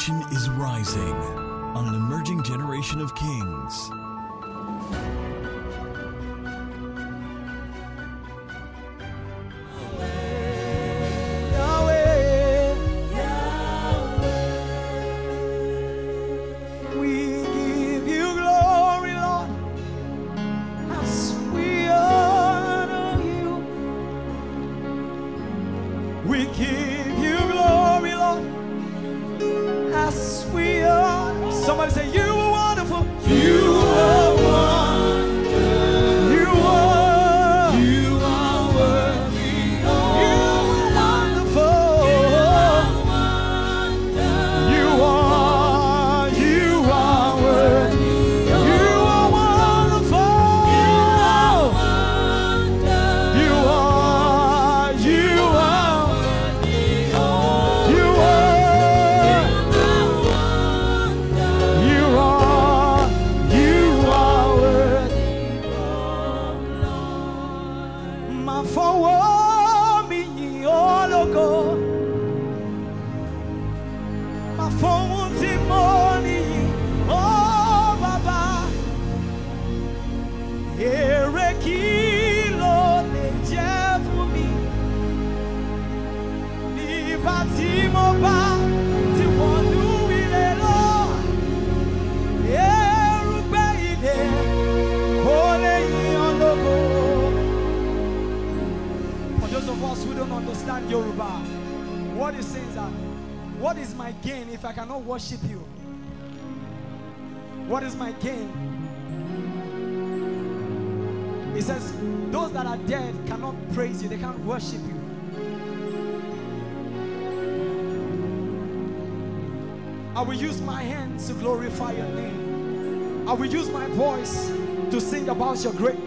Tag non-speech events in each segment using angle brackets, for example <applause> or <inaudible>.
nation is rising on an emerging generation of kings. your great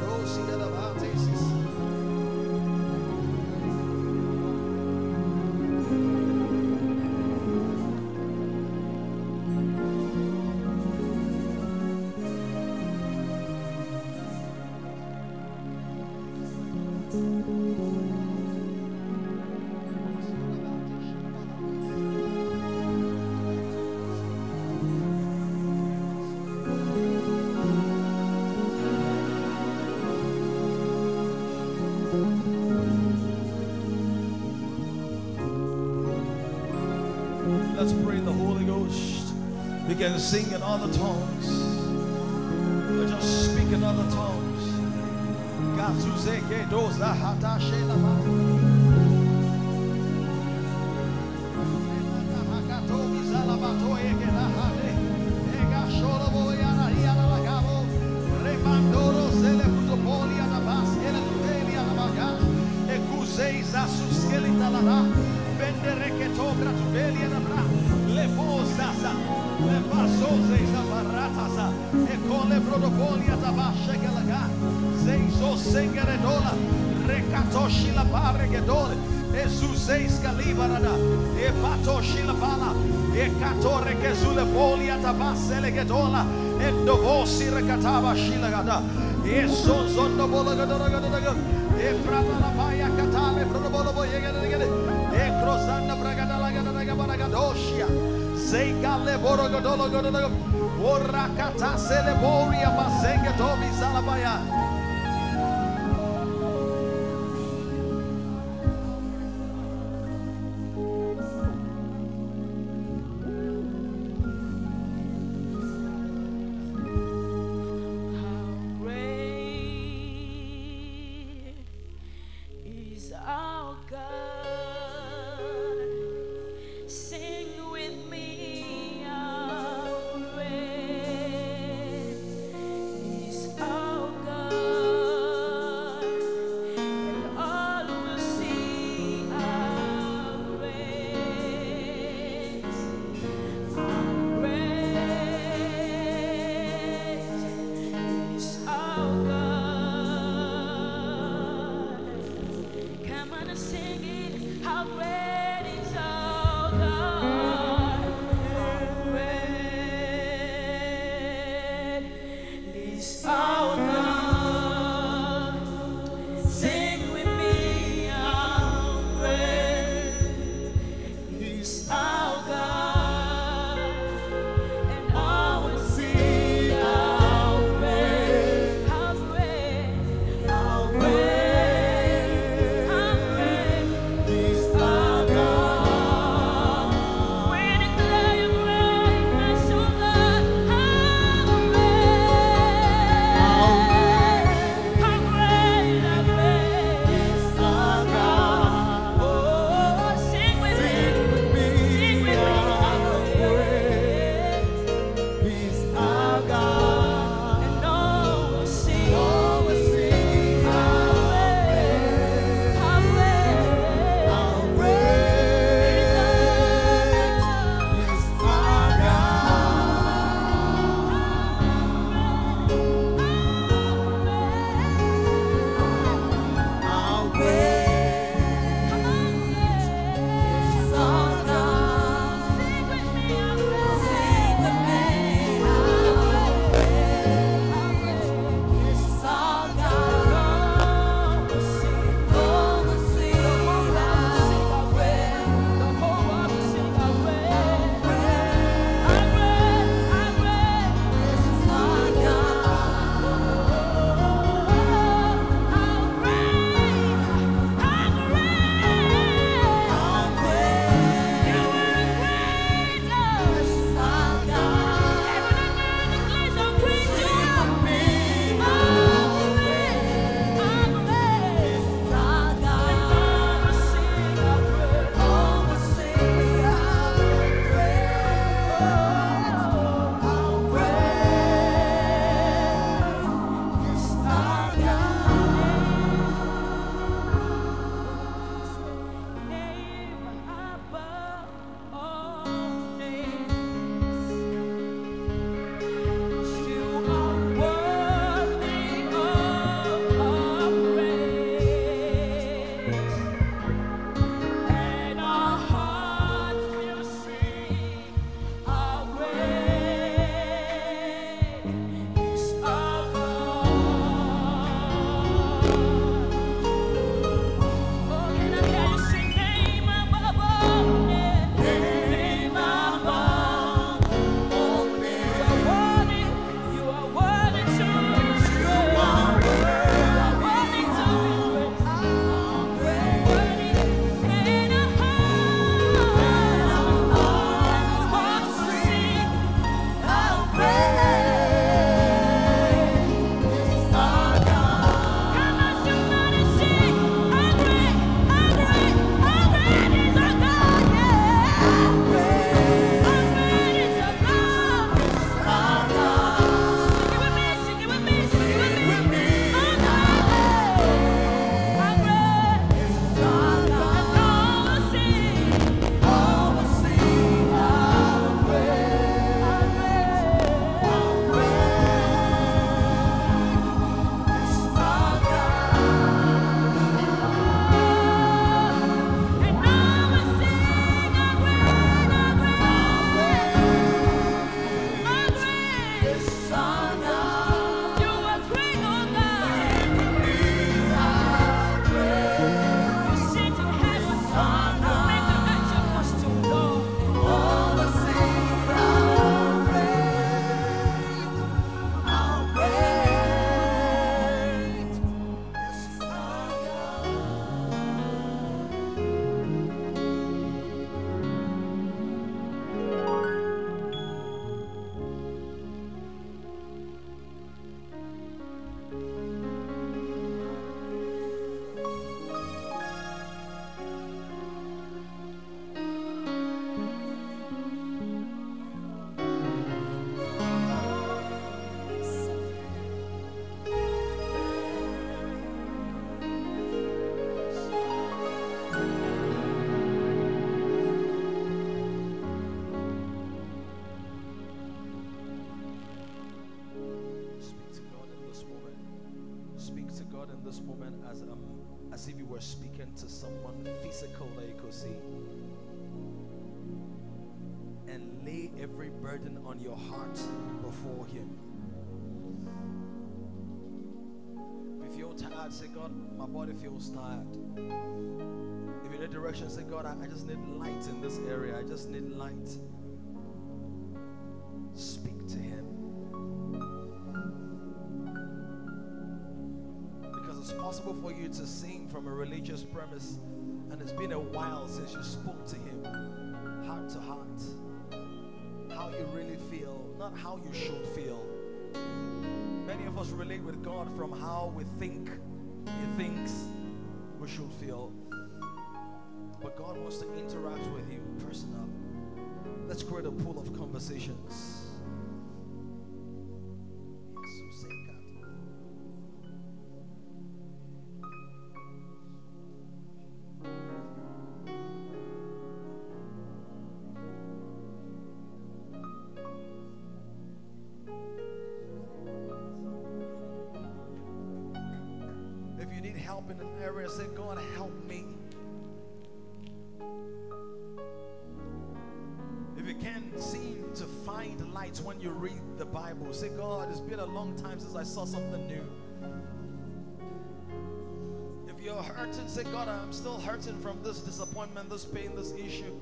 Rosi Navatesis. begin singing sing in other tongues. Or just speaking other tongues. Zegale borogodolo godolo, Orakata celeboria mazenga tobi salabaya. This moment as um, as if you were speaking to someone physical that you could see. And lay every burden on your heart before Him. If you're tired, say, God, my body feels tired. If you need direction, say, God, I, I just need light in this area. I just need light. Speak to Him. It's possible for you to sing from a religious premise, and it's been a while since you spoke to Him, heart to heart. How you really feel, not how you should feel. Many of us relate with God from how we think He thinks we should feel. But God wants to interact with you personally. Let's create a pool of conversations. Saw something new. If you're hurting, say, God, I'm still hurting from this disappointment, this pain, this issue.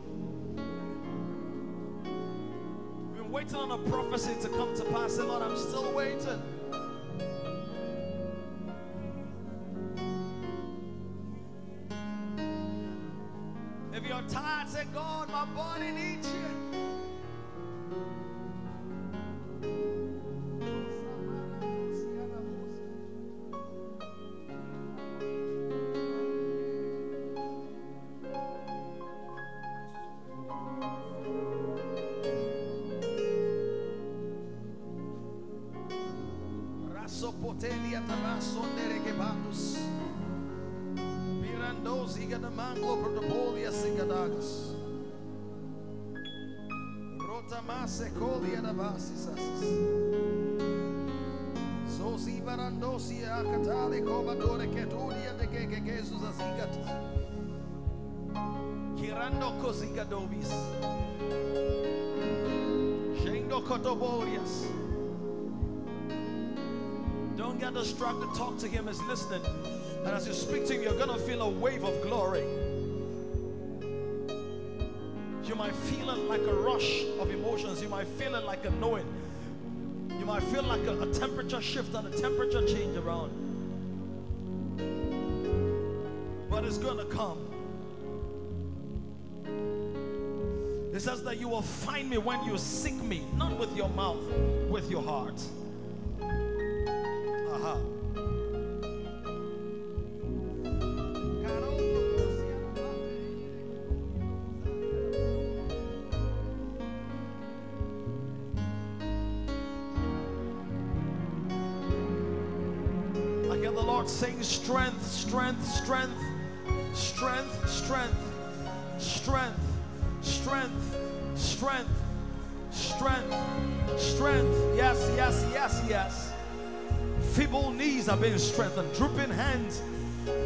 If you're waiting on a prophecy to come to pass, say, Lord, I'm still waiting. Dovis. Shendo cotoborias. Don't get distracted. Talk to him as listening. And as you speak to him, you're going to feel a wave of glory. You might feel it like a rush of emotions. You might feel it like a knowing. You might feel like a, a temperature shift and a temperature change around. But it's going to come. It says that you will find me when you seek me, not with your mouth, with your heart. Aha. I hear the Lord saying, strength, strength, strength, are being strengthened, drooping hands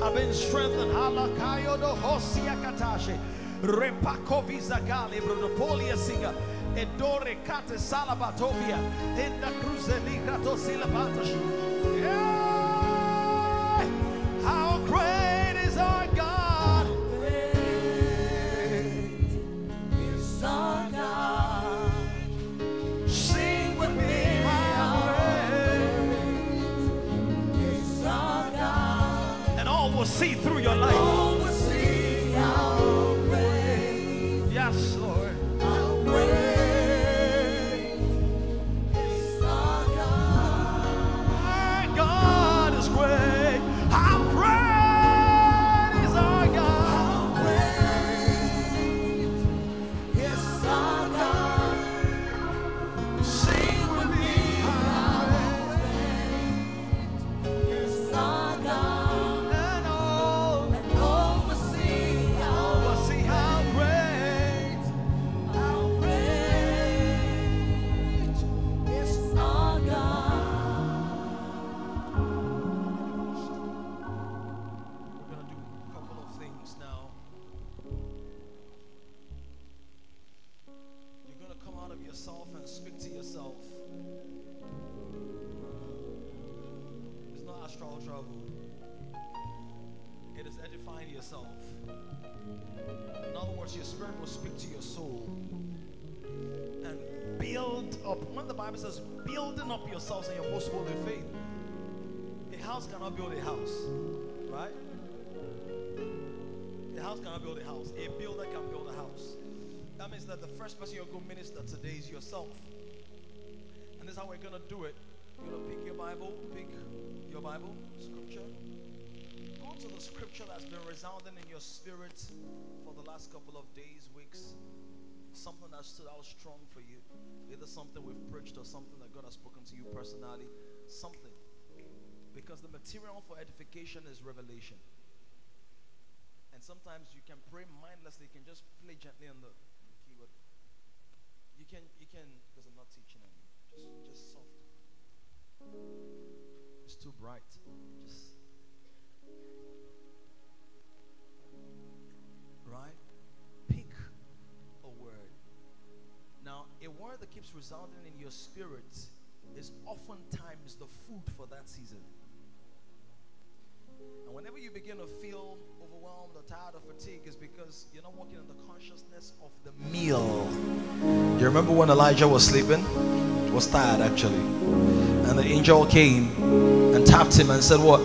are being strengthened. Halakayo do hosia katashe. Repakovi zagali brodopolia siga. Edore kate salabatovia. The cruise ligrato silabatas. How great is our God? Bible says building up yourselves in your most holy faith, a house cannot build a house, right? A house cannot build a house. A builder can build a house. That means that the first person you're going to minister today is yourself. And this is how we're going to do it. You're going to pick your Bible, pick your Bible, scripture. Go to the scripture that's been resounding in your spirit for the last couple of days, weeks. Something that stood out strong for you. Either something we've preached or something that God has spoken to you personally. Something. Because the material for edification is revelation. And sometimes you can pray mindlessly, you can just play gently on the keyboard. You can, you can, because I'm not teaching on. Just, just soft. It's too bright. Just right. Now, a word that keeps resounding in your spirit is oftentimes the food for that season. And whenever you begin to feel overwhelmed or tired or fatigued, is because you're not walking in the consciousness of the meal. You remember when Elijah was sleeping? He was tired actually. And the angel came and tapped him and said, What?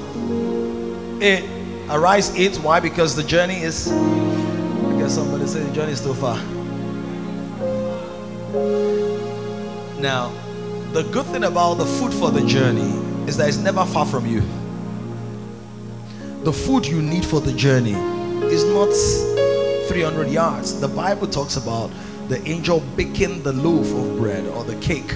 It Arise, eat. Why? Because the journey is. Because somebody said the journey is too far. Now, the good thing about the food for the journey is that it's never far from you the food you need for the journey is not 300 yards. The Bible talks about the angel baking the loaf of bread or the cake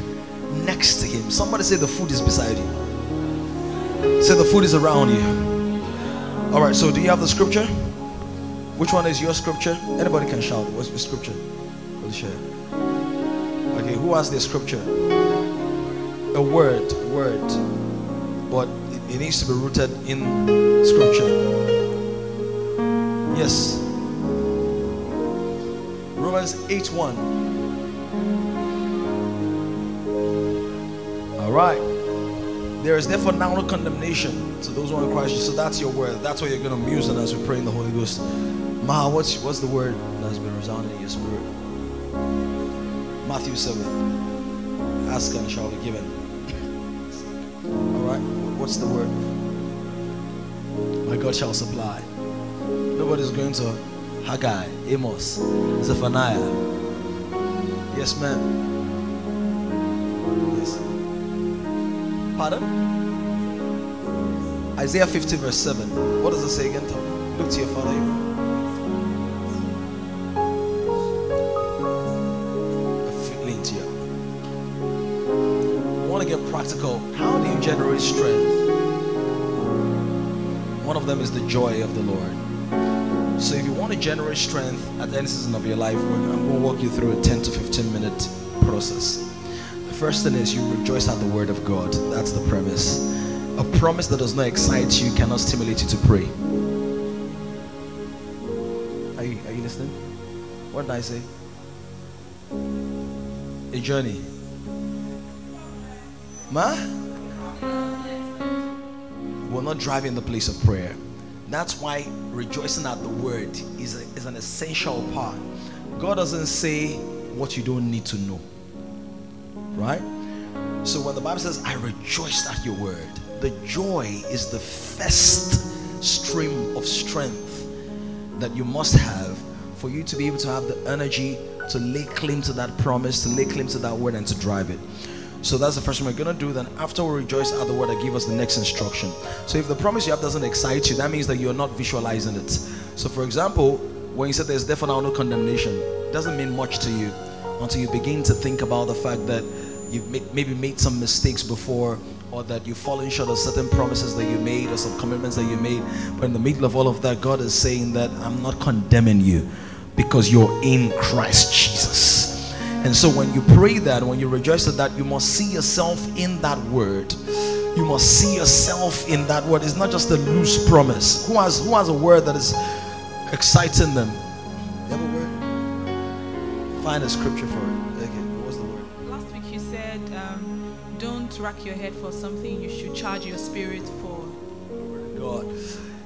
next to him. Somebody say the food is beside you. Say the food is around you. All right, so do you have the scripture? Which one is your scripture? Anybody can shout. What's your scripture? We'll share. Who has the scripture? A word, word. But it, it needs to be rooted in scripture. Yes. Romans 8 1. All right. There is therefore now no condemnation to those who are in Christ. So that's your word. That's what you're going to muse on as we pray in the Holy Ghost. Ma, what's, what's the word that's been resounding in your spirit? Matthew 7. Ask and shall be given. All right. What's the word? My God shall supply. Nobody's going to Haggai, Amos, Zephaniah. Yes, ma'am. Yes. Pardon? Isaiah 50, verse 7. What does it say again, Tom? Look to your father. Them is the joy of the Lord. So if you want to generate strength at any season of your life, I'm going to walk you through a 10 to 15 minute process. The first thing is you rejoice at the word of God. That's the premise. A promise that does not excite you cannot stimulate you to pray. Are you, are you listening? What did I say? a journey. Ma? Not driving the place of prayer. That's why rejoicing at the word is, a, is an essential part. God doesn't say what you don't need to know. Right? So when the Bible says, I rejoiced at your word, the joy is the first stream of strength that you must have for you to be able to have the energy to lay claim to that promise, to lay claim to that word, and to drive it. So that's the first one we're gonna do. Then after we rejoice at the word, I give us the next instruction. So if the promise you have doesn't excite you, that means that you're not visualizing it. So for example, when you said there's therefore now no condemnation, it doesn't mean much to you until you begin to think about the fact that you've made, maybe made some mistakes before or that you've fallen short of certain promises that you made or some commitments that you made. But in the middle of all of that, God is saying that I'm not condemning you because you're in Christ Jesus. And so when you pray that, when you rejoice at that, you must see yourself in that word. You must see yourself in that word. It's not just a loose promise. Who has who has a word that is exciting them? You have a word? Find a scripture for it. Okay, what's the word? Last week you said, um, don't rack your head for something, you should charge your spirit for. God.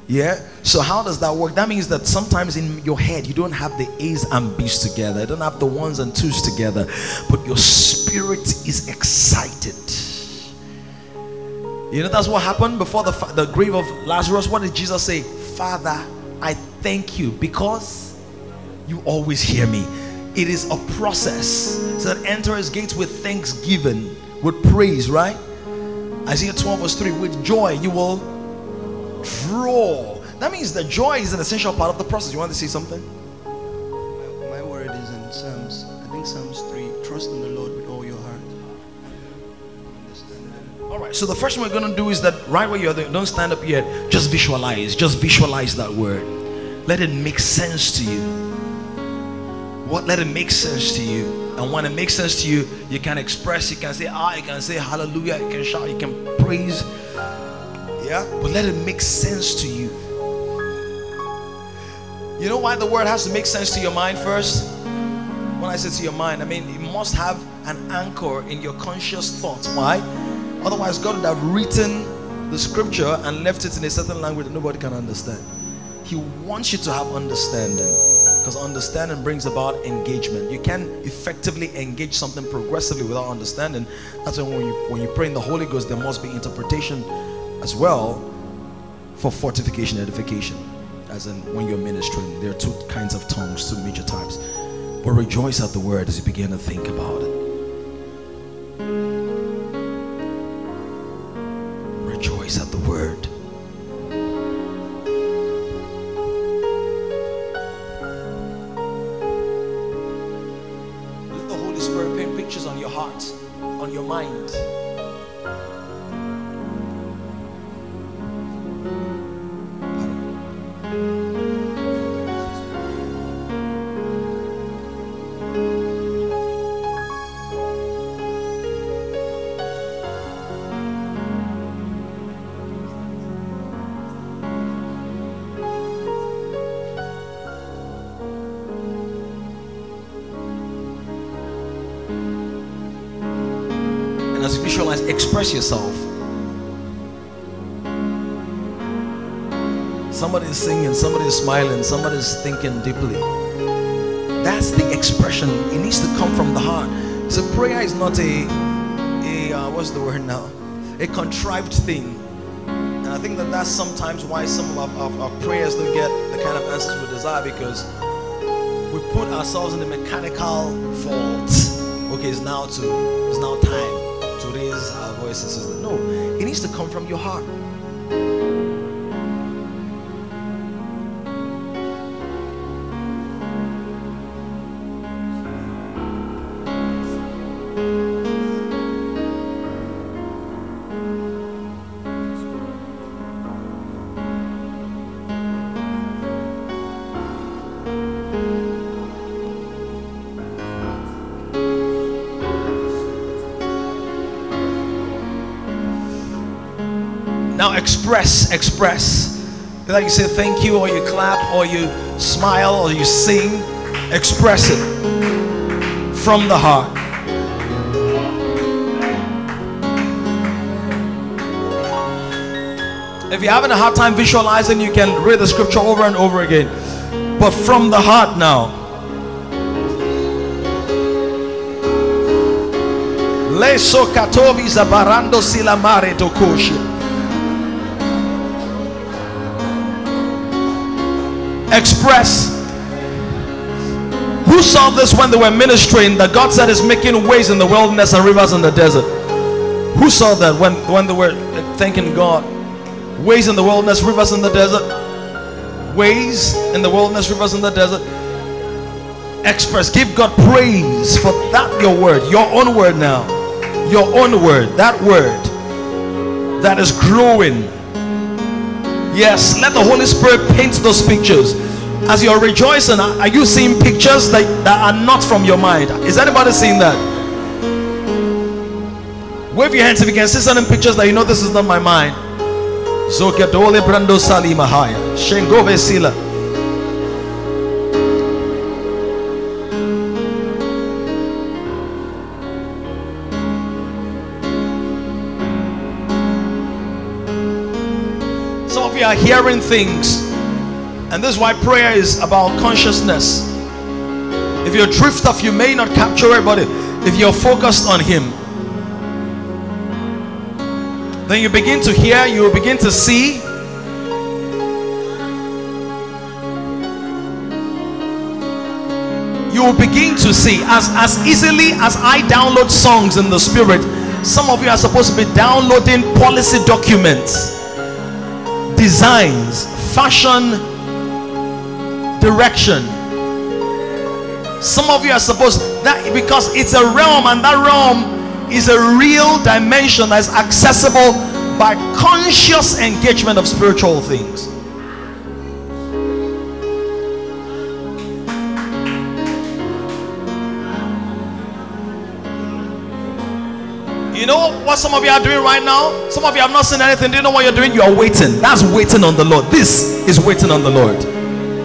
Yeah. So how does that work? That means that sometimes in your head you don't have the A's and B's together. You don't have the ones and twos together, but your spirit is excited. You know that's what happened before the the grave of Lazarus. What did Jesus say? Father, I thank you because you always hear me. It is a process. So that enter his gates with thanksgiving, with praise, right? Isaiah 12 verse 3. With joy you will draw. That means that joy is an essential part of the process. You want to say something? My word is in Psalms, I think Psalms 3. Trust in the Lord with all your heart. Understand. All right. So the first thing we're gonna do is that right where you're there, don't stand up yet. Just visualize. Just visualize that word. Let it make sense to you. What? Let it make sense to you. And when it makes sense to you, you can express. You can say ah. You can say hallelujah. You can shout. You can praise. Yeah. But let it make sense to you. You know why the word has to make sense to your mind first? When I say to your mind, I mean it must have an anchor in your conscious thoughts. Why? Otherwise, God would have written the scripture and left it in a certain language that nobody can understand. He wants you to have understanding because understanding brings about engagement. You can effectively engage something progressively without understanding. That's when you when you pray in the Holy Ghost, there must be interpretation as well for fortification, edification. As in when you're ministering, there are two kinds of tongues, two major types. But rejoice at the word as you begin to think about it. Rejoice at the word. Express yourself. Somebody is singing, somebody is smiling, somebody is thinking deeply. That's the expression. It needs to come from the heart. So prayer is not a, a uh, what's the word now? A contrived thing. And I think that that's sometimes why some of our, our, prayers don't get the kind of answers we desire because we put ourselves in the mechanical fault. Okay, it's now to raise our voices. No, it needs to come from your heart. Now express, express. Like you say thank you, or you clap, or you smile, or you sing. Express it from the heart. If you're having a hard time visualizing, you can read the scripture over and over again. But from the heart now. Katovi zabarando silamare. Express. Who saw this when they were ministering that God said is making ways in the wilderness and rivers in the desert? Who saw that when, when they were thanking God? Ways in the wilderness, rivers in the desert. Ways in the wilderness, rivers in the desert. Express. Give God praise for that your word, your own word now. Your own word, that word that is growing. Yes, let the Holy Spirit paint those pictures. As you're rejoicing, are you seeing pictures that, that are not from your mind? Is anybody seeing that? Wave your hands if you can see certain pictures that you know this is not my mind. Zokedole Brando Salima Haya. Shengove Sila. Are hearing things, and this is why prayer is about consciousness. If you drift off, you may not capture it, but if you're focused on Him, then you begin to hear, you will begin to see. You will begin to see as, as easily as I download songs in the spirit. Some of you are supposed to be downloading policy documents, designs, fashion, direction. Some of you are supposed that because it's a realm and that realm is a real dimension that is accessible by conscious engagement of spiritual things. Some of you are doing right now? Some of you have not seen anything. Do you know what you're doing? You are waiting. That's waiting on the Lord. This is waiting on the Lord.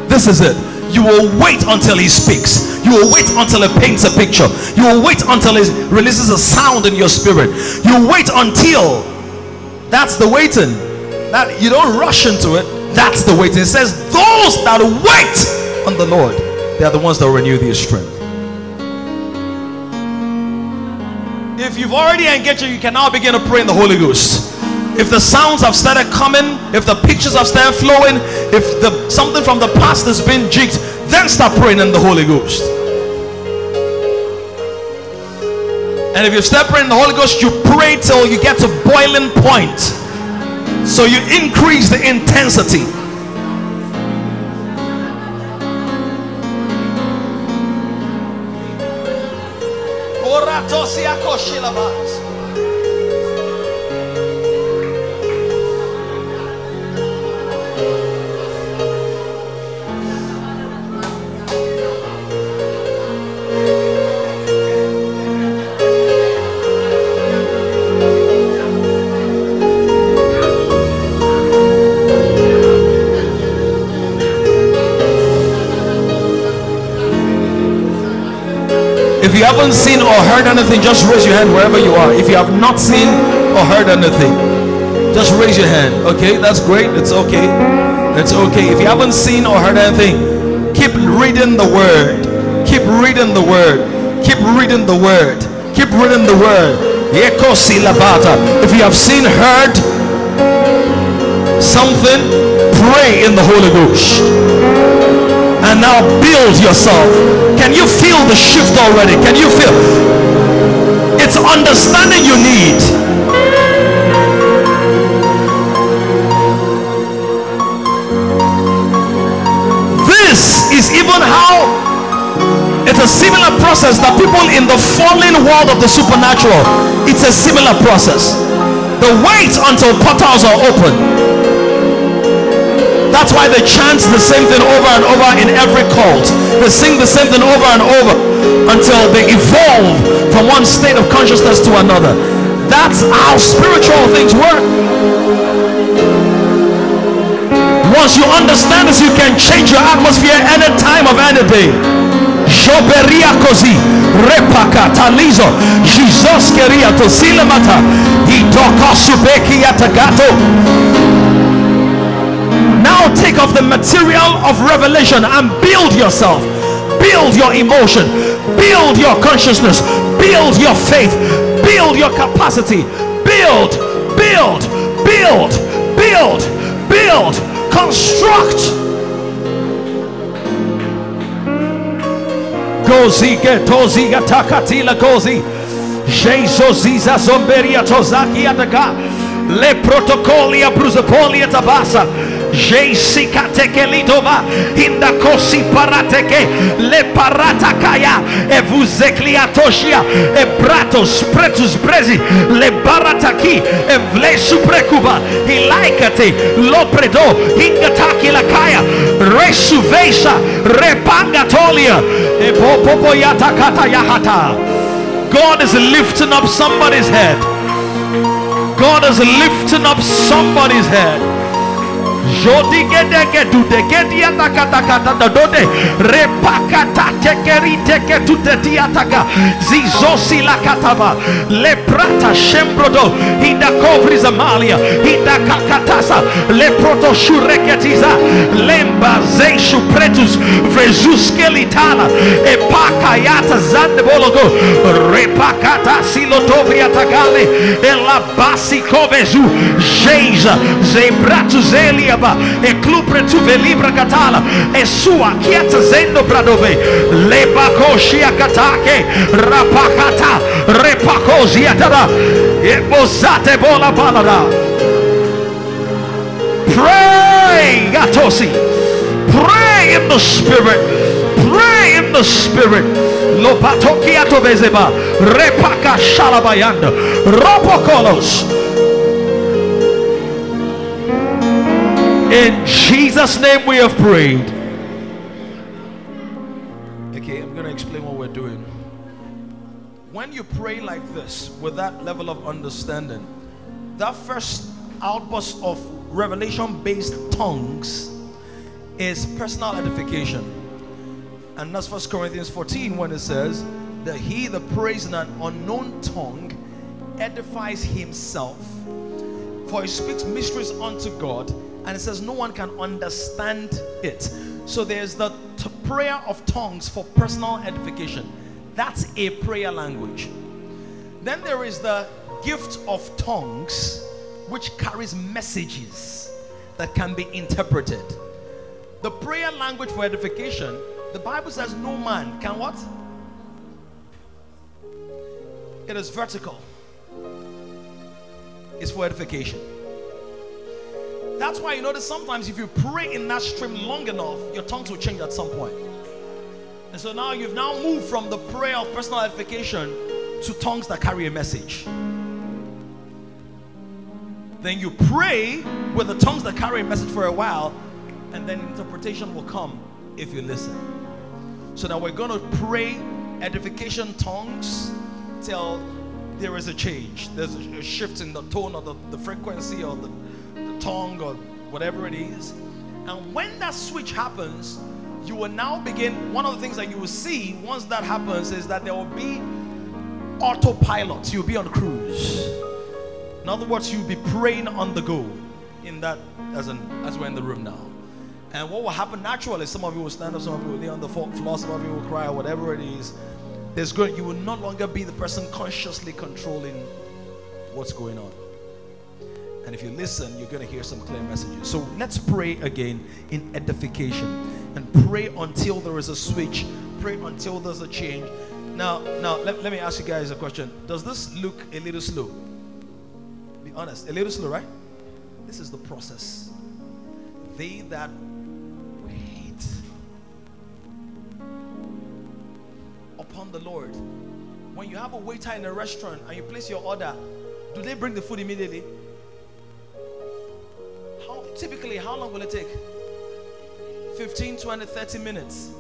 This is it. You will wait until He speaks. You will wait until He paints a picture. You will wait until He releases a sound in your spirit. You wait until that's the waiting. That you don't rush into it. That's the waiting. It says, Those that wait on the Lord, they are the ones that renew their strength. If you've already engaged, you can now begin to pray in the Holy Ghost. If the sounds have started coming, if the pictures have started flowing, if the something from the past has been jigged, then start praying in the Holy Ghost. And if you start praying in the Holy Ghost, you pray till you get to boiling point. So you increase the intensity. Catosse a cochila vai. If you haven't seen or heard anything, just raise your hand wherever you are. If you have not seen or heard anything, just raise your hand. Okay, that's great. It's okay. It's okay. If you haven't seen or heard anything, keep reading the word. Keep reading the word. Keep reading the word. Keep reading the word. If you have seen, heard something, pray in the Holy Ghost and now build yourself. Can you feel the shift already? Can you feel? It's understanding you need. This is even how it's a similar process that people in the fallen world of the supernatural, it's a similar process. The wait until portals are open. That's why they chant the same thing over and over in every cult. They sing the same thing over and over until they evolve from one state of consciousness to another. That's how spiritual things work. Once you understand this, you can change your atmosphere any time of any day. Joberia Jesus now take of the material of revelation and build yourself. Build your emotion. Build your consciousness. Build your faith. Build your capacity. Build, build, build, build, build, construct. Gozi getozi gatakatila gozi. Jezoziza zomberia tozaki ataka. Le protocolia brusopolia tabasa. Le paratakaya. E. E bratos pretus. Le barataki. E. Ilaikate. Lopredo. Ingataki lakaya. Repangatolia. E popopo yatakata yahata. God is lifting up somebody's head. God is lifting up somebody's head. Jodi gede gedu de gedi ataka taka taka dode. Repakata tekeri teke tute tiataka zizosi la kataba. Le prata shembrodo. Hinda kovri zamalia hinda kakatasa. Le proto shureketiza. Lemba zeishu pretus. Vrezus kelitala e pakayata zande bologo. Repakata silotovri atagale e la basi kovezu jeisa zebratu zeliaba e tu velibra katala e sua chiata zendo bradove le bakoshi akatake rapakata repakosi atada e bozate bola balada. Pray gatosi. Pray in the spirit. Pray in the spirit. Lo patoki atovezeba repaka shalabayanda. Ropokolos In Jesus' name we have prayed. Okay, I'm going to explain what we're doing. When you pray like this, with that level of understanding, that first outburst of revelation based tongues is personal edification. And that's First Corinthians 14 when it says that he that prays in an unknown tongue edifies himself. For he speaks mysteries unto God, and it says no one can understand it. So there's the t- prayer of tongues for personal edification. That's a prayer language. Then there is the gift of tongues, which carries messages that can be interpreted. The prayer language for edification, the Bible says no man can what? It is vertical. It's for edification. That's why you notice sometimes if you pray in that stream long enough, your tongues will change at some point. And so now you've now moved from the prayer of personal edification to tongues that carry a message. Then you pray with the tongues that carry a message for a while, and then interpretation will come if you listen. So now we're going to pray edification tongues till there is a change. There's a, shift in the tone or the, the frequency or the tongue or whatever it is. And when that switch happens, you will now begin. One of the things that you will see once that happens is that there will be autopilot. You'll be on cruise. In other words, you'll be praying on the go. In that, as in, as we're in the room now. And what will happen naturally? Some of you will stand up, some of you will lay on the floor, some of you will cry, whatever it is. There's going. You will no longer be the person consciously controlling what's going on. And if you listen, you're going to hear some clear messages. So let's pray again in edification and pray until there is a switch. Pray until there's a change. Now, now let, let me ask you guys a question. Does this look a little slow? Be honest, a little slow, right? This is the process. They that wait upon the Lord. When you have a waiter in a restaurant and you place your order, do they bring the food immediately? Typically how long will it take? 15, 20, 30 minutes.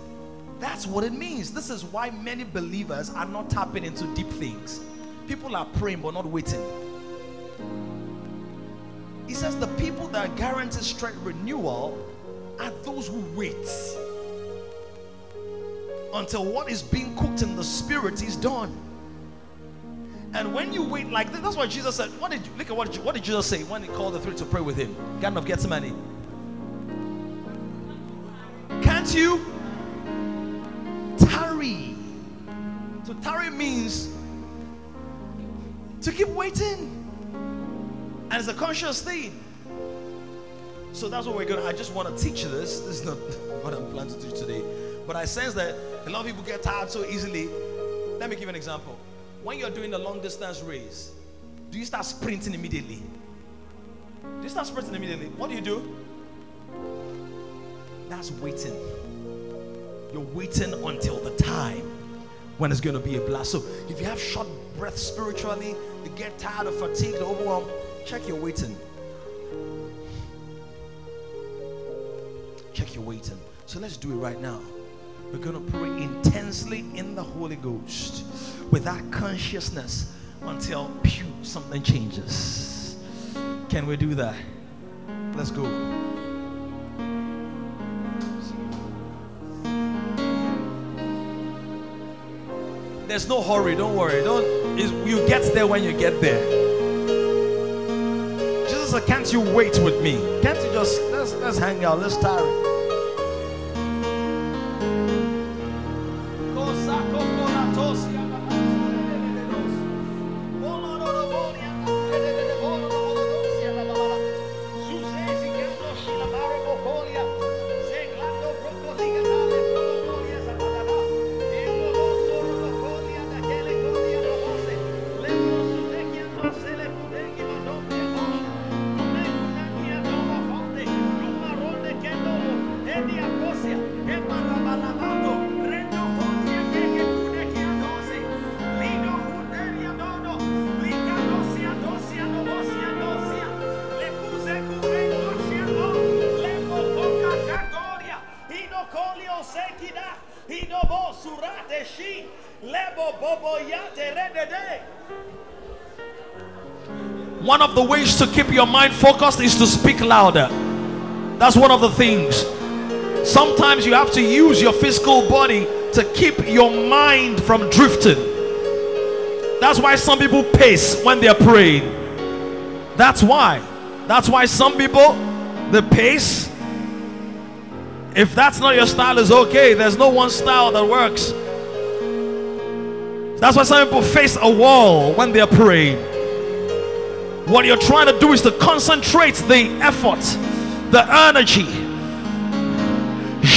That's what it means. This is why many believers are not tapping into deep things. People are praying but not waiting. He says the people that guarantee strength renewal are those who wait until what is being cooked in the spirit is done. And when you wait like this, that's why Jesus said, What did you look at what, what did Jesus say when he called the three to pray with him? Garden of Gethsemane. can't you tarry? So tarry means to keep waiting. And it's a conscious thing. So that's what we're gonna. I just want to teach you this. This is not <laughs> what I'm planning to do today. But I sense that a lot of people get tired so easily. Let me give you an example. When you're doing a long distance race, do you start sprinting immediately? Do you start sprinting immediately? What do you do? That's waiting. You're waiting until the time when it's going to be a blast. So if you have short breath spiritually, you get tired or fatigued or overwhelmed, check your waiting. Check your waiting. So let's do it right now. We're going to pray intensely in the Holy Ghost with that consciousness until pew, something changes. Can we do that? Let's go. There's no hurry. Don't worry. Don't. You get there when you get there. Jesus, can't you wait with me? Can't you just let's let's hang out. Let's tarry. One of the ways to keep your mind focused is to speak louder. That's one of the things. Sometimes you have to use your physical body to keep your mind from drifting. That's why some people pace when they're praying. That's why. That's why some people they pace. If that's not your style, is okay. There's no one style that works. That's why some people face a wall when they're praying. What you're trying to do is to concentrate the effort, the energy.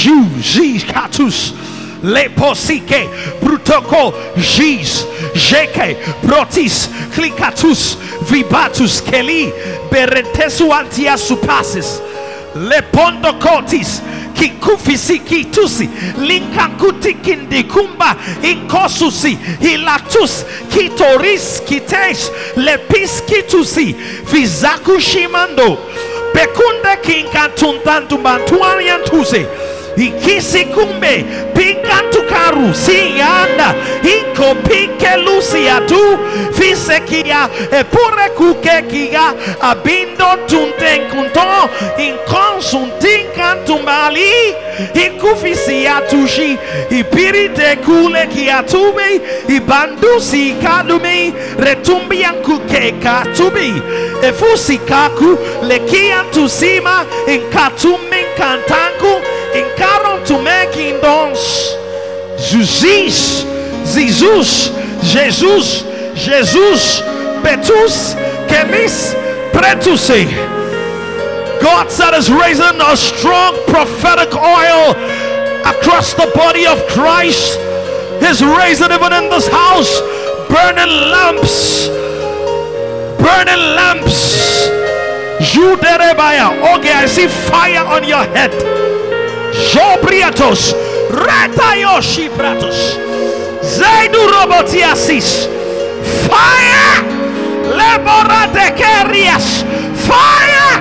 You, Z, Katus, Leposike, Brutoko, Giz, Jeke, Protis, Klikatus, Vibatus, Keli, Beretesu Antiasupasis, Lepondo Cotis, kikufisi kitusi linkakuti kindikumba inkosusi hilatus kitoris kitesh lepis kitusi vizakushimando pekunde kinkatuntantumbantuariantuse ikisi kumbe pinkantukaru siyanda inko pike lusiatu fisekia epure kukekia abindo tuntenkunto inkonsuntinkantumbali ikufisiatushi ipirite kule kiatume ibandusi kadume retumbiankukekatubi efusikaku lekiantusima inkatuminkantanku encaram to making dons. Jesus, Jesus, Jesus, Jesus, Petrus, Kemis, Pretuse. God said is raising a strong prophetic oil across the body of Christ. He's raising even in this house, burning lamps, burning lamps. You there, derebaya. Okay, I see fire on your head. Jobriatos, Ratayoshi Bratos, Zaidu Robotiasis, Fire, Leborate Kerias, Fire,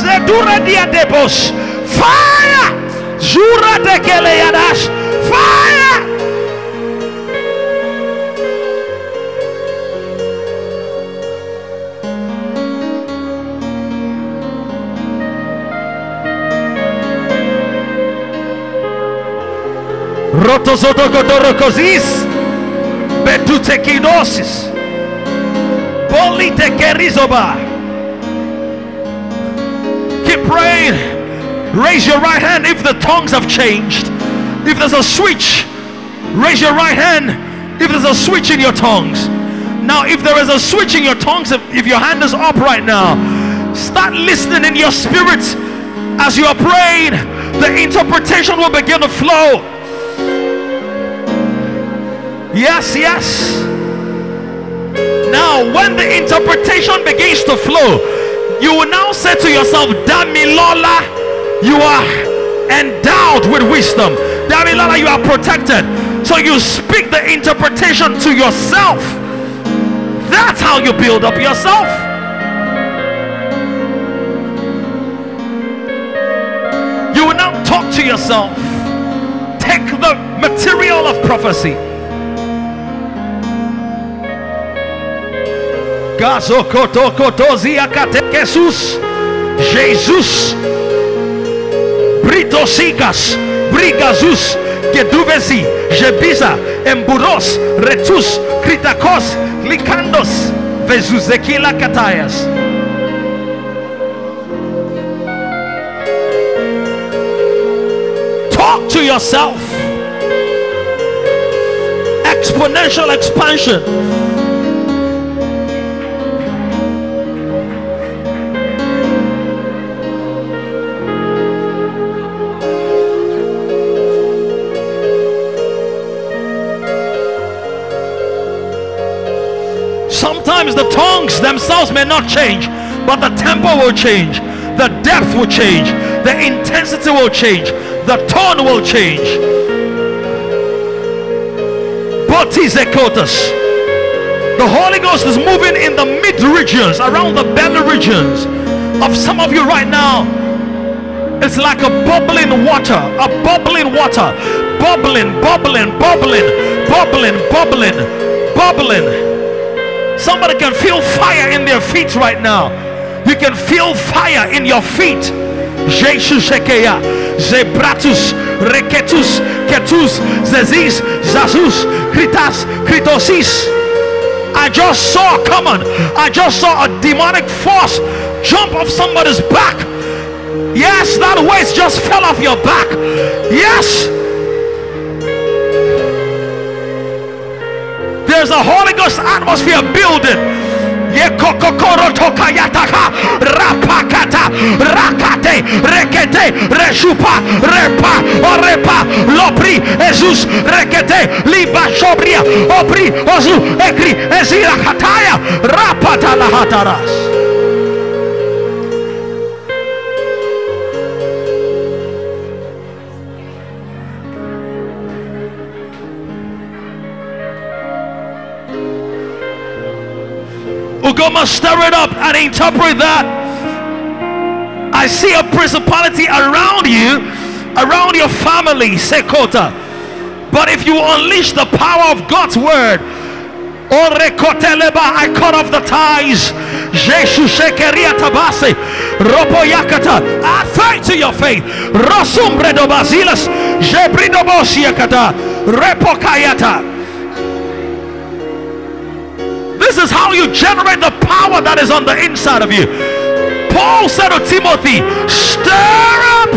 Zedura Diadebos, Fire, Zura de Keleadash, Fire. Rotozodogodorokosis, Betutekinosis, Bolite Kerizoba. Keep praying. Raise your right hand if the tongues have changed. If there's a switch, raise your right hand if there's a switch in your tongues. Now, if there is a switch in your tongues, if, if your hand is up right now, start listening in your spirit as you are praying. The interpretation will begin to flow. Yes, yes. Now, when the interpretation begins to flow, you will now say to yourself, Damilola, you are endowed with wisdom. Damilola, you are protected. So you speak the interpretation to yourself. That's how you build up yourself. You will now talk to yourself. Take the material of prophecy. Jesus. Jesus. Britosikas. Brigazus. Geduvesi. Jebiza. Emburos. Retus. Kritakos. Likandos. Vezuzekila katayas. Talk to yourself. Exponential expansion. The tongues themselves may not change, but the tempo will change, the depth will change, the intensity will change, the tone will change. Botizekotas. The Holy Ghost is moving in the mid regions, around the belly regions of some of you right now. It's like a bubbling water, a bubbling water, bubbling, bubbling, bubbling, bubbling, bubbling, bubbling. Somebody can feel fire in their feet right now. You can feel fire in your feet. Jesus Shekeya, Zebratus, Reketus, Ketus, Zezis, Zazus, Kritas, Kritosis. I just saw, come on, I just saw a demonic force jump off somebody's back. Yes, that weight just fell off your back. Yes. There's a Holy Ghost atmosphere building. Rapakata, rakate, rekete, reshupa, repa, orepa, lopri, ezus, rekete, liba, shobria, opri, ozu, ekri, ezira, kataya, rapata lahataras. Ugoma, stir it up and interpret that. I see a principality around you, around your family, Sekota. But if you unleash the power of God's word, I cut off the ties. Ropo yakata. Faith to your faith. Rosumbre do basilas. Jebrido bosiakata. Repo kayata. This is how you generate the power that is on the inside of you. Paul said to Timothy, Stir up,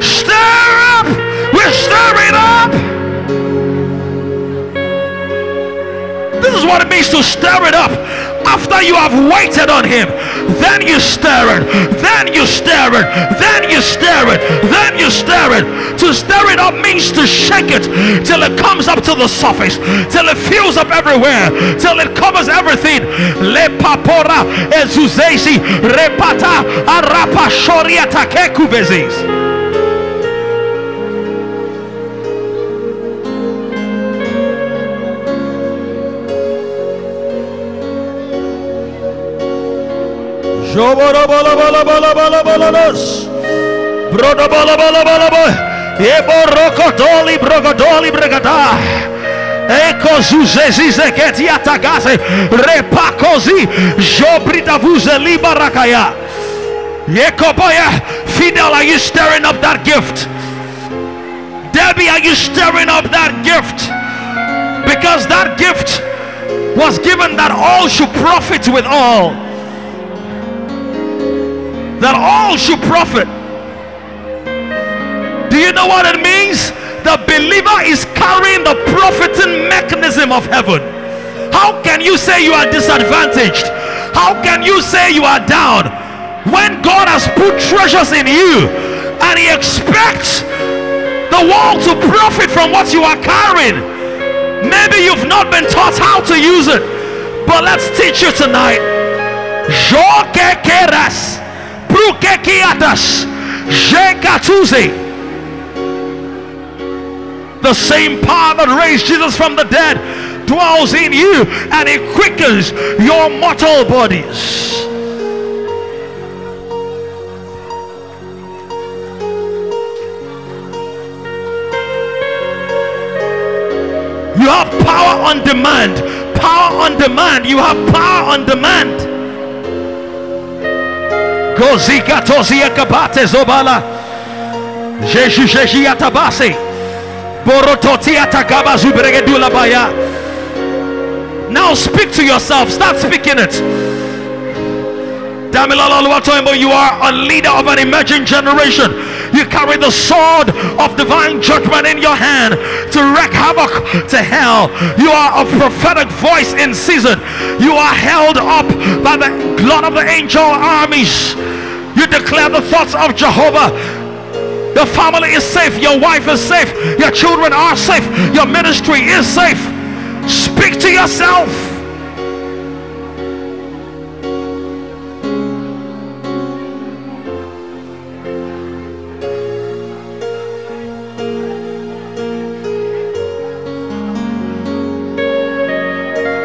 stir up, we're stirring up. This is what it means to stir it up. After you have waited on him, then you stir it, then you stir it, then you stir it, then you stir it. To stir it up means to shake it till it comes up to the surface, till it fills up everywhere, till it covers everything. Le papora ezuzesi repata arapa shoria takekuvezis. Joborobolobolobolobolobololos. Brodobolobolobolobo. Eborokotoli brogodoli bregada. Eko zuzezize ketiatagase. Repakozi. Jobridavuze libarakaya. Yekoboya. Fidel, are you stirring up that gift? Debbie, are you stirring up that gift? Because that gift was given that all should profit with all that all should profit. Do you know what it means? The believer is carrying the profiting mechanism of heaven. How can you say you are disadvantaged? How can you say you are down when God has put treasures in you and He expects the world to profit from what you are carrying? Maybe you've not been taught how to use it, but let's teach you tonight. Brukekiatas, jekatuze. The same power that raised Jesus from the dead dwells in you and it quickens your mortal bodies. You have power on demand. Power on demand. You have power on demand. Gozika tozia kabate zobala. Jeju jeji atabase. Borototi atakaba zubregedula baya. Now speak to yourself. Start speaking it. Damilola Luatoimbo, you are a leader of an emerging generation. You carry the sword of divine judgment in your hand to wreak havoc to hell. You are a prophetic voice in season. You are held up by the blood of the angel armies. You declare the thoughts of Jehovah. Your family is safe. Your wife is safe. Your children are safe. Your ministry is safe. Speak to yourself.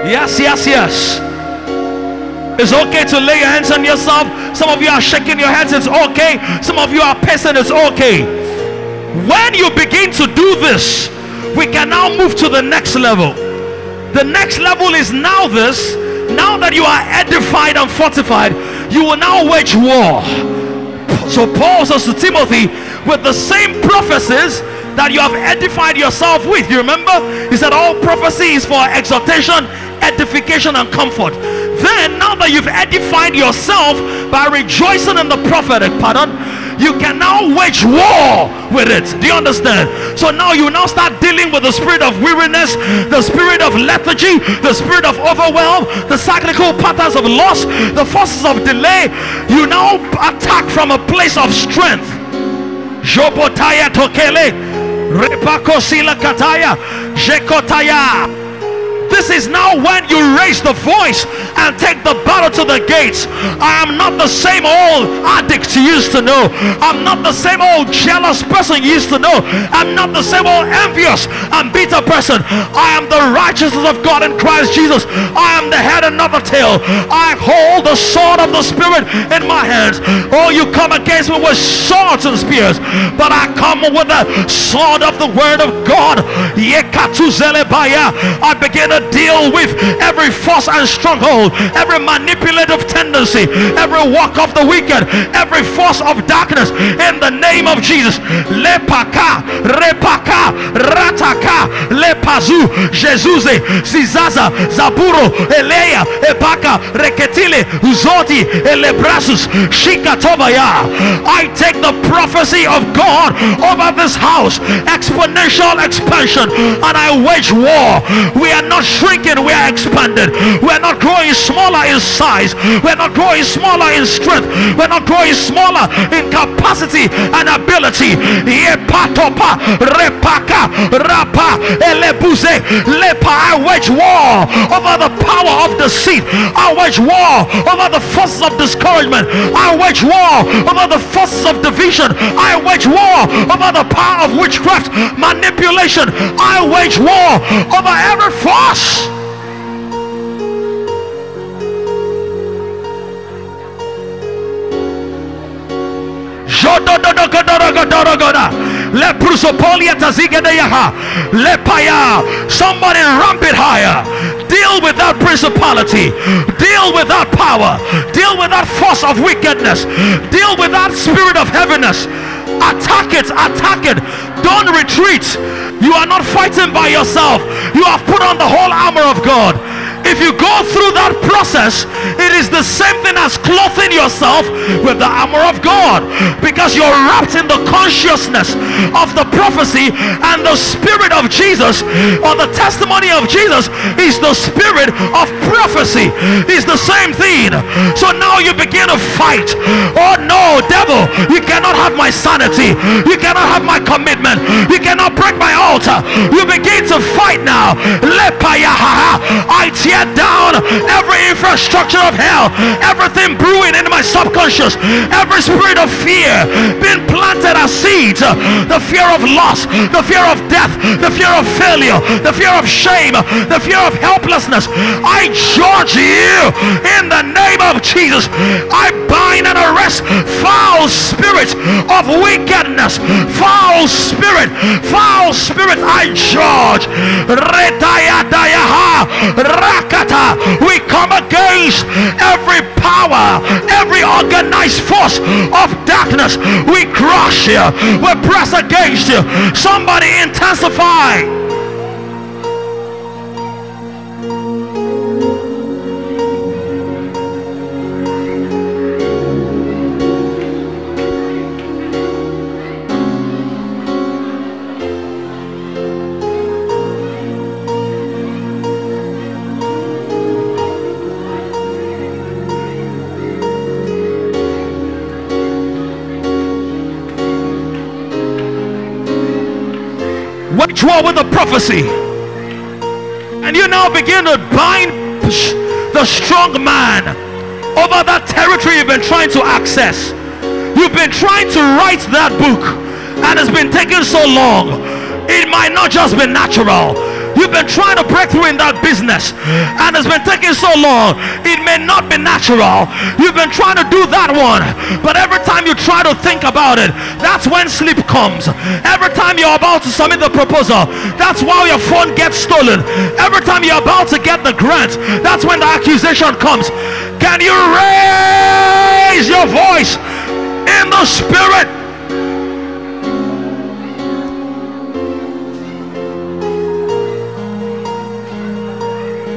Yes, yes, yes. It's okay to lay your hands on yourself. Some of you are shaking your hands, It's okay. Some of you are pissing. It's okay. When you begin to do this, we can now move to the next level. The next level is now this. Now that you are edified and fortified, you will now wage war. So Paul says to Timothy, with the same prophecies that you have edified yourself with. You remember? He said all prophecy is for exhortation, edification, and comfort. Then, now that you've edified yourself by rejoicing in the prophetic, pardon, you can now wage war with it. Do you understand? So now you now start dealing with the spirit of weariness, the spirit of lethargy, the spirit of overwhelm, the cyclical patterns of loss, the forces of delay. You now attack from a place of strength. This is now when you raise the voice and take the battle to the gates. I am not the same old addict you used to know. I'm not the same old jealous person you used to know. I'm not the same old envious and bitter person. I am the righteousness of God in Christ Jesus. I am the head and not the tail. I hold the sword of the Spirit in my hands. Oh, you come against me with swords and spears, but I come with the sword of the Word of God. I begin to deal with every force and stronghold, every manipulative tendency, every walk of the wicked, every force of darkness in the name of Jesus. Lepaka, repaka, rataka, lepazu, Jesuze, Zizaza, Zaburo, Eleya, Epaka, Reketile, Uzoti, Elebrasus, Shikatobaya. I take the prophecy of God over this house, exponential expansion, and I wage war. We are not shrinking, we are expanded. We are not growing smaller in size. We are not growing smaller in strength. We are not growing smaller in capacity and ability. Yepatopa, repaka, rapa, elebuze, lepa. I wage war over the power of deceit. I wage war over the forces of discouragement. I wage war over the forces of division. I wage war over the power of witchcraft, manipulation. I wage war over every force. Somebody ramp it higher. Deal with that principality. Deal with that power. Deal with that force of wickedness. Deal with that spirit of heaviness. Attack it. Attack it. Don't retreat. You are not fighting by yourself. You have put on the whole armor of God. If you go through that process, it is the same thing as clothing yourself with the armor of God because you're wrapped in the consciousness of the prophecy and the spirit of Jesus or the testimony of Jesus is the spirit of prophecy. Is the same thing. So now you begin to fight. Oh no, devil, you cannot have my sanity. You cannot have my commitment. You cannot break my altar. You begin to fight now. I tear down every infrastructure of hell, everything brewing in my subconscious, every spirit of fear being planted as seeds, the fear of loss, the fear of death, the fear of failure, the fear of shame, the fear of helplessness. I charge you in the name of Jesus. I bind and arrest foul spirits of wickedness, foul spirit, foul spirit. I charge. Rakata. We come against every power, every organized force of darkness. We crush you. We press against you. Somebody intensify. With the prophecy. And you now begin to bind the strong man over that territory you've been trying to access. You've been trying to write that book and it's been taking so long. It might not just be natural. You've been trying to break through in that business and it's been taking so long. It may not be natural. You've been trying to do that one, but every time you try to think about it, that's when sleep comes. Every time you're about to submit the proposal, that's why your phone gets stolen. Every time you're about to get the grant, that's when the accusation comes. Can you raise your voice in the spirit?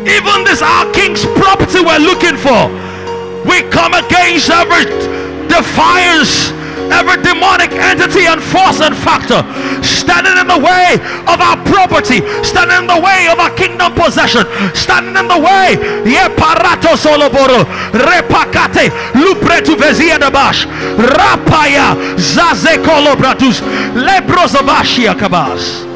Even this our king's property we're looking for. We come against every defiance, every demonic entity and force and factor standing in the way of our property, standing in the way of our kingdom possession, standing in the way. Ye parato soloboro, repakate, lupretu vezia dabash, rapaya, zaze kolobratus, lebrosavashia kabas.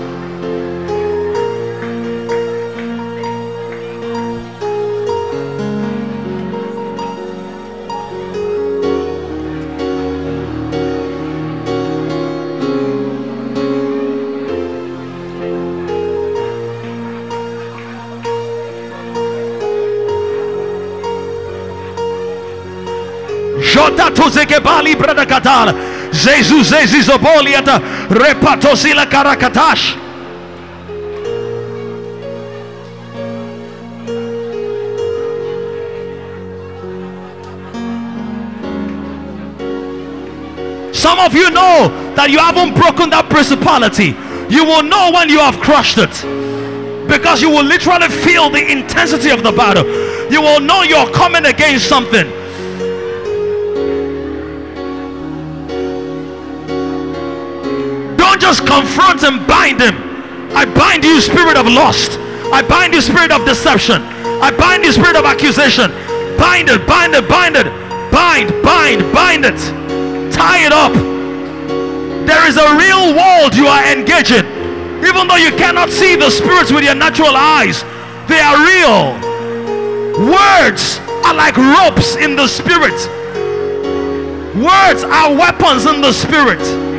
Jota tozekebali bradakatal. Jesus zezizoboliata repatosila karakatash. Some of you know that you haven't broken that principality. You will know when you have crushed it because you will literally feel the intensity of the battle. You will know you're coming against something. Confront and bind him. I bind you, spirit of lust. I bind you, spirit of deception. I bind you, spirit of accusation. Bind it, bind it, bind it. Bind, bind, bind it. Tie it up. There is a real world you are engaging. Even though you cannot see the spirits with your natural eyes, they are real. Words are like ropes in the spirit. Words are weapons in the spirit.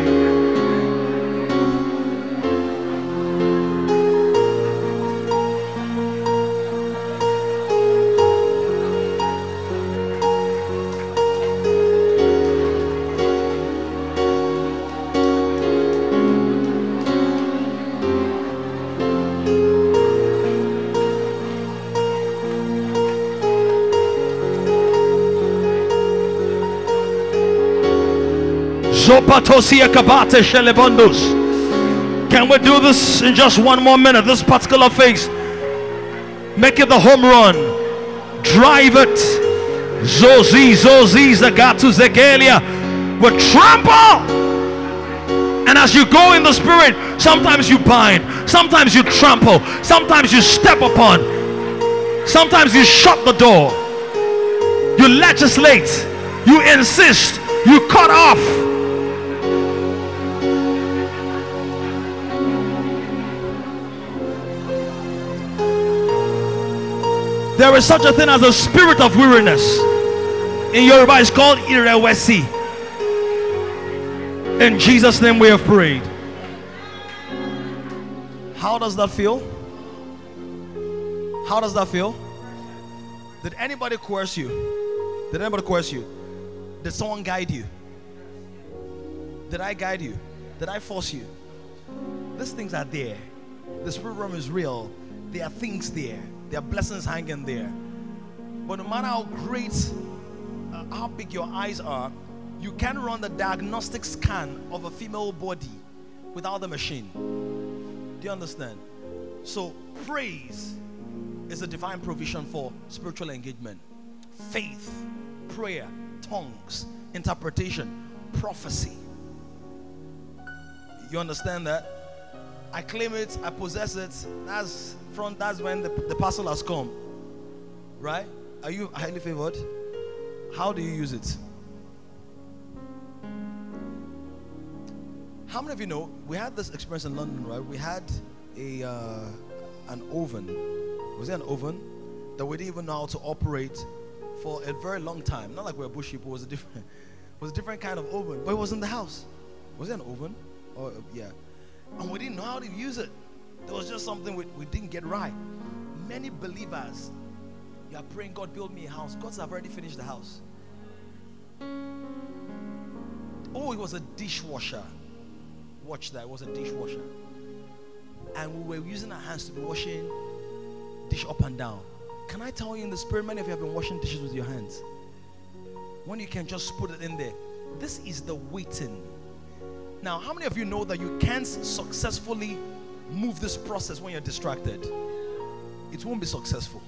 Can we do this in just one more minute? This particular phase. Make it the home run. Drive it. Zozi, Zozi, Zagatu, Zegelia. Will trample. And as you go in the spirit, sometimes you bind, sometimes you trample, sometimes you step upon, sometimes you shut the door, you legislate, you insist, you cut off. There is such a thing as a spirit of weariness. In Yoruba, it's called irewesi. In Jesus' name, we have prayed. How does that feel? How does that feel? Did anybody coerce you? Did anybody coerce you? Did someone guide you? Did I guide you? Did I force you? These things are there. The spirit realm is real. There are things there. There are blessings hanging there. But no matter how great, uh, how big your eyes are, you can run the diagnostic scan of a female body without the machine. Do you understand? So, praise is a divine provision for spiritual engagement. Faith, prayer, tongues, interpretation, prophecy. You understand that? I claim it, I possess it. That's front, that's when the, the parcel has come. Right? Are you highly favored? How do you use it? How many of you know we had this experience in London, right? We had a uh, an oven. Was it an oven that we didn't even know how to operate for a very long time? Not like we're bush people. It was a different, it <laughs> was a different kind of oven, but it was in the house. Was it an oven? Or yeah, and we didn't know how to use it. There was just something we, we didn't get right. Many believers, you are praying, God, build me a house. God's have already finished the house. Oh, it was a dishwasher. Watch that. It was a dishwasher. And we were using our hands to be washing dish up and down. Can I tell you in the spirit, many of you have been washing dishes with your hands. When you can just put it in there. This is the waiting. Now, how many of you know that you can't successfully move this process when you're distracted? It won't be successful.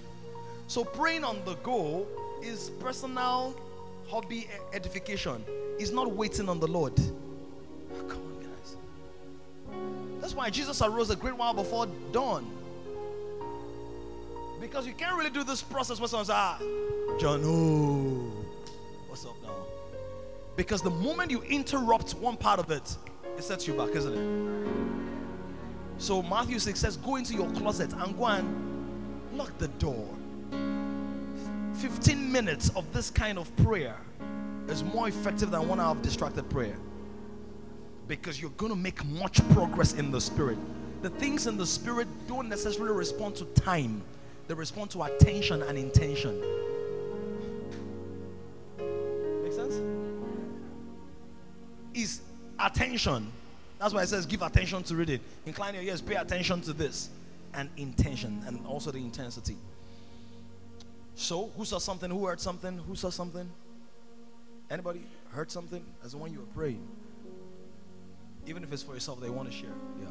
So, praying on the go is personal hobby edification, it's not waiting on the Lord. Oh, come on, guys. That's why Jesus arose a great while before dawn. Because you can't really do this process when someone says, Ah, John, oh, what's up now? Because the moment you interrupt one part of it, it sets you back, isn't it? So Matthew 6 says, Go into your closet and go and lock the door. 15 minutes of this kind of prayer is more effective than one hour of distracted prayer. Because you're going to make much progress in the spirit. The things in the spirit don't necessarily respond to time, they respond to attention and intention. Make sense? Is attention. That's why it says give attention to reading. Incline your ears, pay attention to this. And intention, and also the intensity. So, who saw something? Who heard something? Who saw something? Anybody heard something? As the one you were praying. Even if it's for yourself, they want to share. Yeah.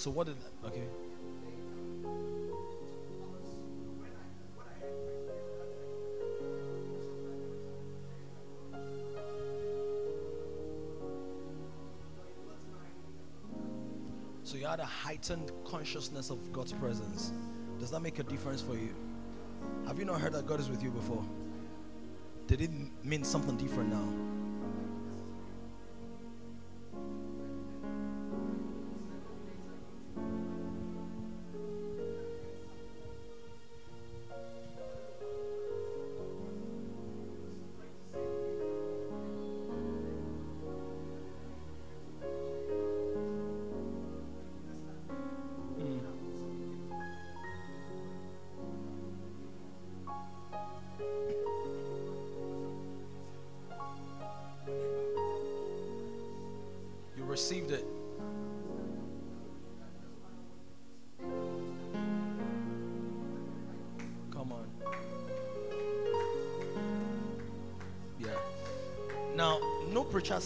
So what did okay? So you had a heightened consciousness of God's presence. Does that make a difference for you? Have you not heard that God is with you before? Did it mean something different now?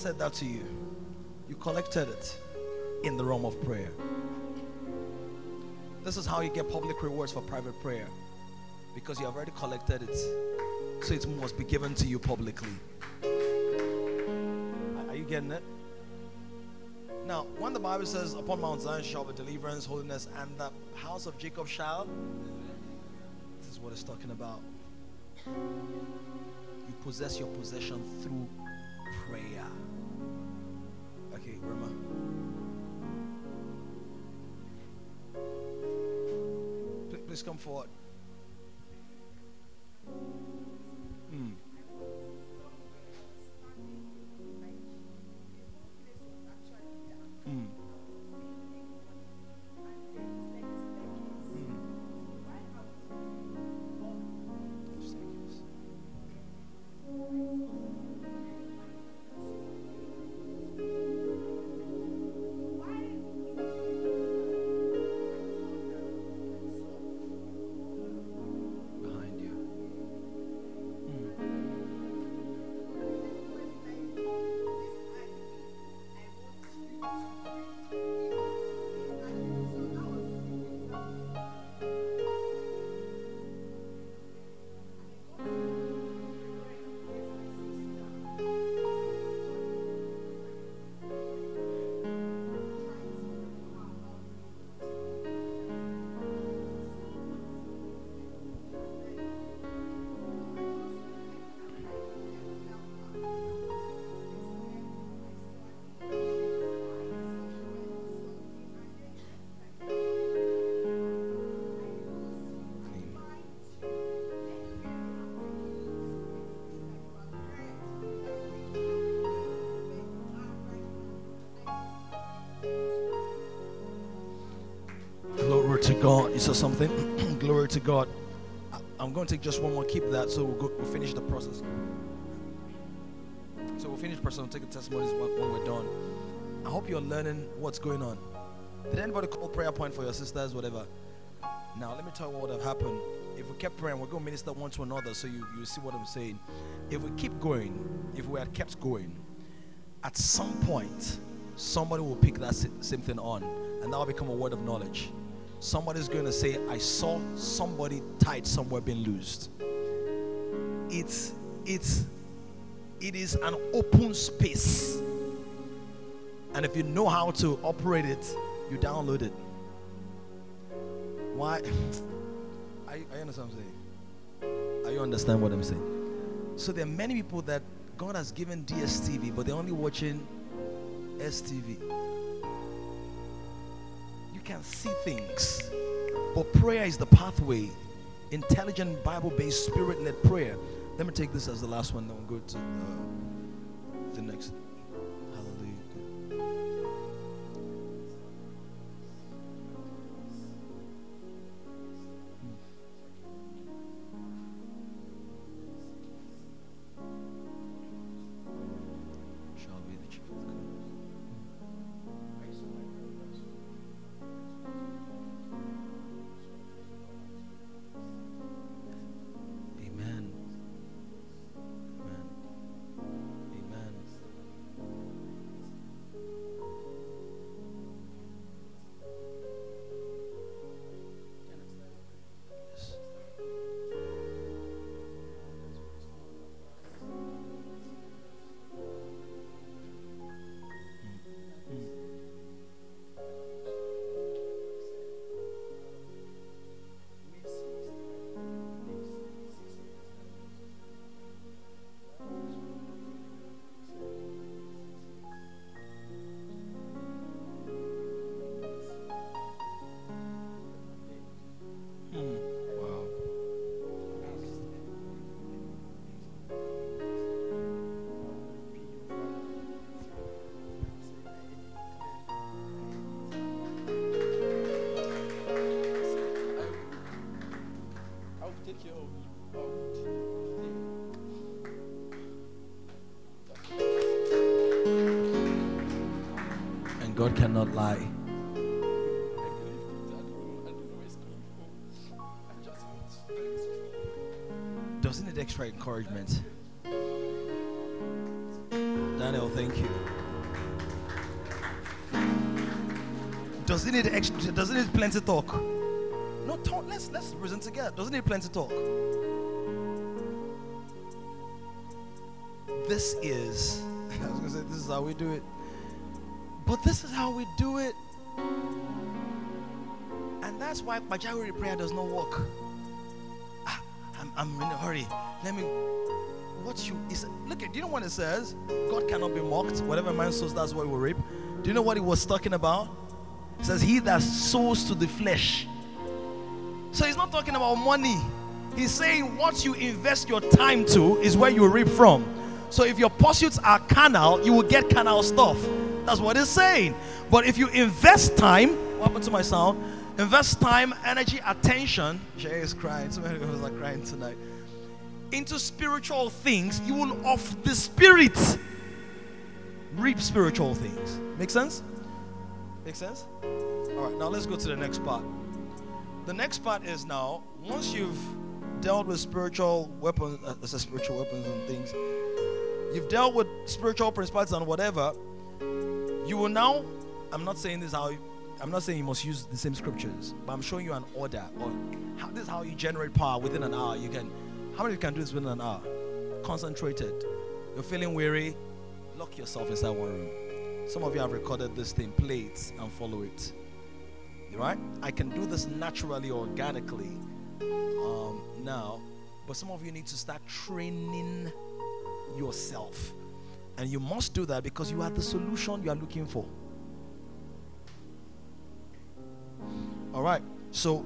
Said that to you. You collected it in the realm of prayer. This is how you get public rewards for private prayer because you have already collected it. So it must be given to you publicly. Are- you getting it? Now, when the Bible says, Upon Mount Zion shall be deliverance, holiness, and the house of Jacob shall, this is what it's talking about. You possess your possession through come forward. To God. You saw something? <clears throat> Glory to God. I'm going to take just one more. Keep that so we'll, go, we'll finish the process. So we'll finish process and take the testimonies when, when we're done. I hope you're learning what's going on. Did anybody call prayer point for your sisters, whatever? Now, let me tell you what would have happened. If we kept praying, we're going to minister one to another so you, you see what I'm saying. If we keep going, if we had kept going, at some point, somebody will pick that same thing on, and that will become a word of knowledge. Somebody's going to say, I saw somebody tied somewhere being loosed. It's, it's, it is an open space. And if you know how to operate it, you download it. Why? <laughs> I, I understand what I'm saying. Are you understand what I'm saying? So there are many people that God has given DSTV, but they're only watching STV. Can see things, but prayer is the pathway. Intelligent, Bible-based, spirit-led prayer. Let me take this as the last one. Then we'll go to the next. God cannot lie. Doesn't it extra encouragement? Daniel, thank you. Doesn't it extra? Does it plenty talk? No talk. Let's let's reason together. Doesn't need plenty talk. This is. <laughs> I was gonna say this is how we do it, but this is how we do it, and that's why Pajawiri prayer does not work. Ah, I'm, I'm in a hurry. Let me. What you is look at? Do you know what it says? God cannot be mocked. Whatever man sows, that's what he will reap. Do you know what he was talking about? It says, He that sows to the flesh. So he's not talking about money. He's saying what you invest your time to is where you reap from. So if your pursuits are carnal, you will get carnal stuff. That's what he's saying. But if you invest time, what happened to my sound? Invest time, energy, attention. Shay is crying. So many people are crying tonight. Into spiritual things, you will of the spirit reap spiritual things. Make sense? Make sense? All right, now let's go to the next part. The next part is now once you've dealt with spiritual weapons, uh, said spiritual weapons and things, you've dealt with spiritual principles and whatever. You will now. I'm not saying this how. I'm not saying you must use the same scriptures, but I'm showing you an order or how this is how you generate power within an hour. You can. How many can do this within an hour? Concentrated. You're feeling weary. Lock yourself inside one room. Some of you have recorded this thing, play it and follow it. Right? I can do this naturally, organically um, now, but some of you need to start training yourself. And you must do that because you are the solution you are looking for. All right. So,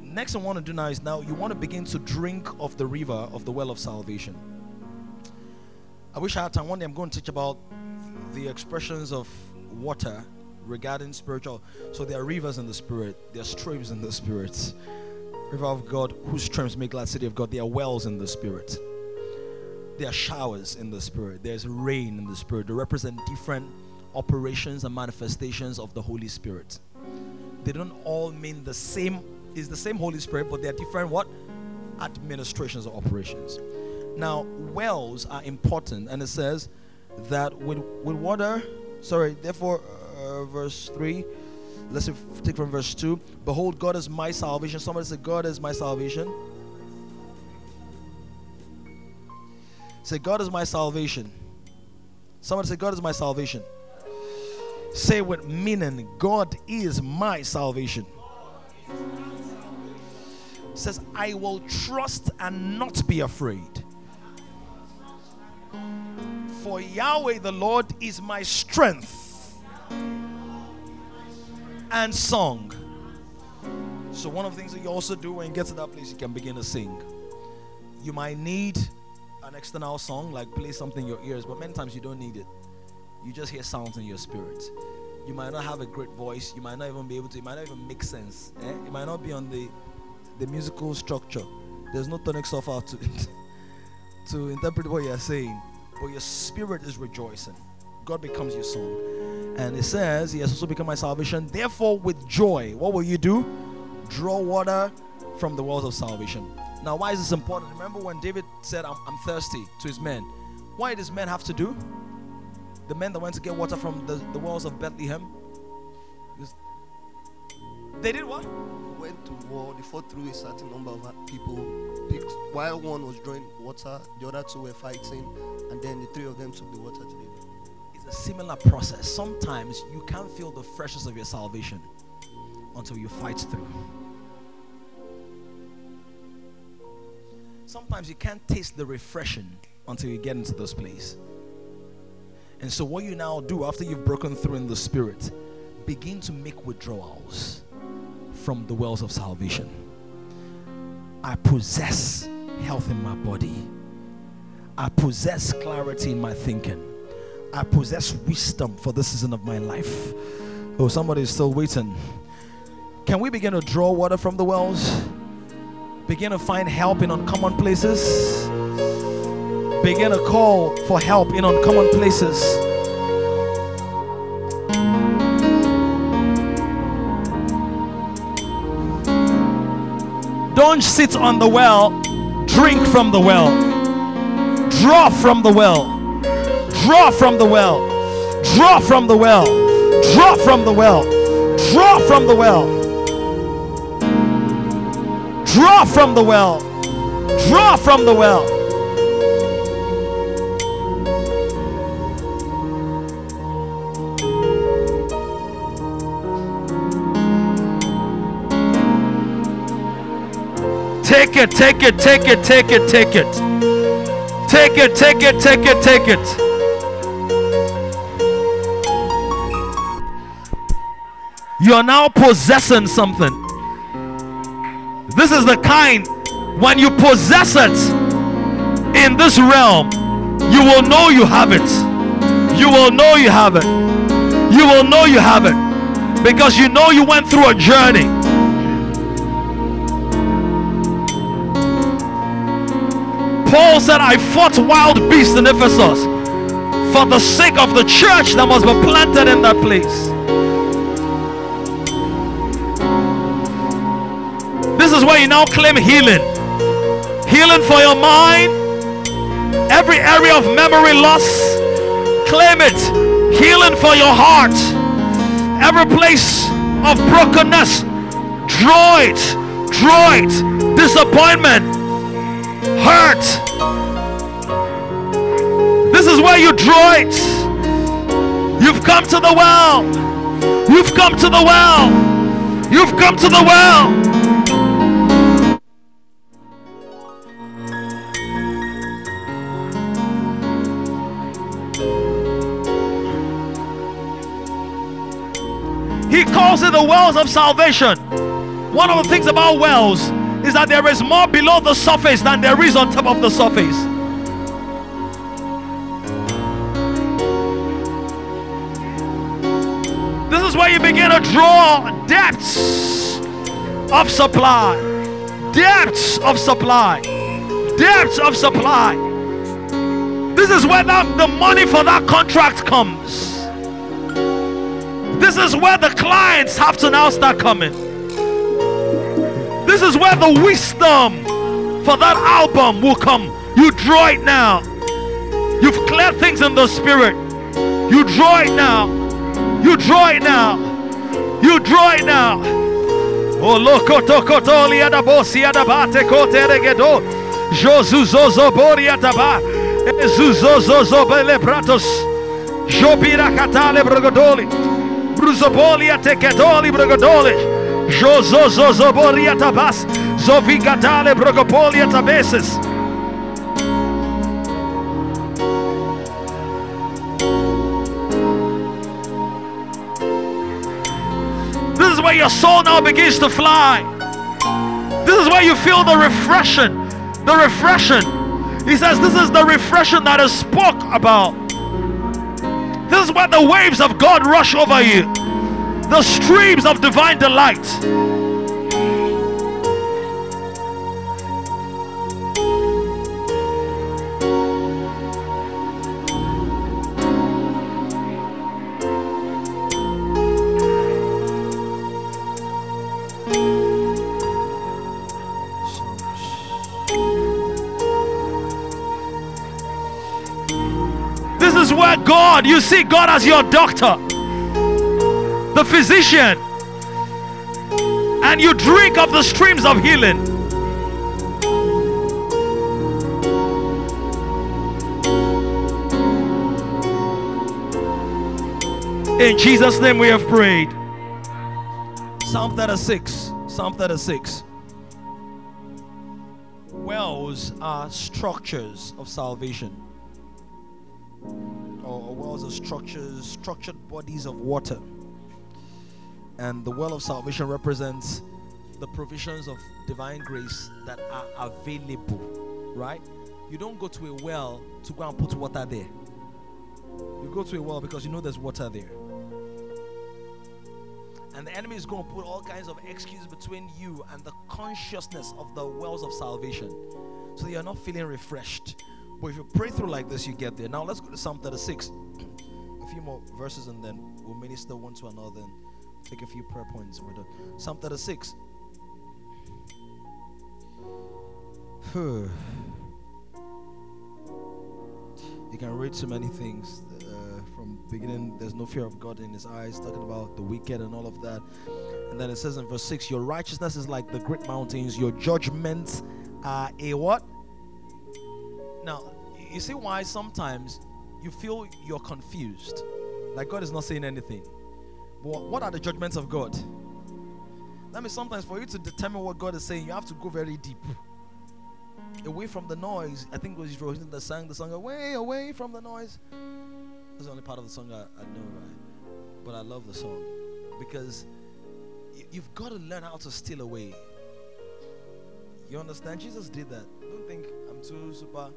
next I want to do now is now you want to begin to drink of the river of the well of salvation. I wish I had time. One day I'm going to teach about the expressions of water regarding spiritual. So there are rivers in the spirit, there are streams in the spirit. River of God, whose streams make glad city of God. There are wells in the spirit. There are showers in the spirit. There's rain in the spirit. They represent different operations and manifestations of the Holy Spirit. They don't all mean the same. Is the same Holy Spirit, but they're different what administrations or operations. Now, wells are important, and it says that with with water. Sorry, therefore, uh, verse three. Let's take from verse two. Behold, God is my salvation. Somebody say, God is my salvation. Say, God is my salvation. Somebody say, God is my salvation. Say with meaning, God is my salvation. Says, I will trust and not be afraid. For Yahweh the Lord is my strength and song. So, one of the things that you also do when you get to that place, you can begin to sing. You might need an external song, like play something in your ears, but many times you don't need it. You just hear sounds in your spirit. You might not have a great voice. You might not even be able to. It might not even make sense. Eh? It might not be on the the musical structure. There's no tonic sol-fa to <laughs> to interpret what you're saying, but your spirit is rejoicing. God becomes your song, and it says, "He has also become my salvation." Therefore, with joy, what will you do? Draw water from the wells of salvation. Now, why is this important? Remember when David said, I'm, I'm thirsty to his men. Why did his men have to do? The men that went to get water from the, the wells of Bethlehem. They did what? went to war, they fought through a certain number of people. Picked, while one was drawing water, the other two were fighting, and then the three of them took the water to the It's a similar process. Sometimes you can't feel the freshness of your salvation until you fight through. Sometimes you can't taste the refreshing until you get into this place. And so, what you now do after you've broken through in the spirit, begin to make withdrawals from the wells of salvation. I possess health in my body. I possess clarity in my thinking. I possess wisdom for this season of my life. Oh, somebody is still waiting. Can we begin to draw water from the wells? Begin to find help in uncommon places. Begin to call for help in uncommon places. Don't sit on the well, drink from the well. Draw from the well. Draw from the well. Draw from the well. Draw from the well. Draw from the well. Draw from the well. Draw from the well. Take it, take it, take it, take it, take it. Take it, take it, take it, take it. You are now possessing something. This is the kind when you possess it in this realm, you will know you have it. You will know you have it. You will know you have it because you know you went through a journey. Paul said, I fought wild beasts in Ephesus for the sake of the church that be planted in that place. Where you now claim healing. Healing for your mind, every area of memory loss, claim it. Healing for your heart, every place of brokenness, draw it, draw it. Disappointment, hurt. This is where you draw it. You've come to the well. You've come to the well. You've come to the well. He the wells of salvation. One of the things about wells is that there is more below the surface than there is on top of the surface. This is where you begin to draw depths of supply, depths of supply, depths of supply. This is where that, the money for that contract comes. This is where the clients have to now start coming. This is where the wisdom for that album will come. You draw it now. You've cleared things in the spirit. You draw it now. You draw it now. You draw it now. Oh loko toko toli adabosi adabate kote regedo. Jozuzozo bori adaba. Ezuzozozo bele pratos. Jobira katale brogodoli. Bruzobolia teketoli brogodoli. Jozozozoboria tabas. Zovigatale brogopolia tabeses. This is where your soul now begins to fly. This is where you feel the refreshing. The refreshing. He says, This is the refreshing that is spoke about. This is where the waves of God rush over you, the streams of divine delight. This is where God, you see God as your doctor, the physician, and you drink of the streams of healing. In Jesus' name we have prayed. Psalm 36. Psalm 36. Wells are structures of salvation or, wells are structures, structured bodies of water. And the well of salvation represents the provisions of divine grace that are available, right? You don't go to a well to go and put water there. You go to a well because you know there's water there. And the enemy is going to put all kinds of excuses between you and the consciousness of the wells of salvation. So you're not feeling refreshed. But if you pray through like this, you get there. Now let's go to Psalm 36. <clears throat> a few more verses and then we'll minister one to another take a few prayer points. We're done. Psalm 36. <sighs> you can read so many things uh, from beginning. There's no fear of God in his eyes, talking about the wicked and all of that. And then it says in verse 6 Your righteousness is like the great mountains, your judgments are a what? Now, you see why sometimes you feel you're confused, like God is not saying anything. But what are the judgments of God? That means sometimes for you to determine what God is saying, you have to go very deep. Away from the noise. I think it was Rohin that sang the song Away, away from the noise. That's the only part of the song I, I know, right? But I love the song. Because you've got to learn how to steal away. You understand? Jesus did that. Don't think I'm too super.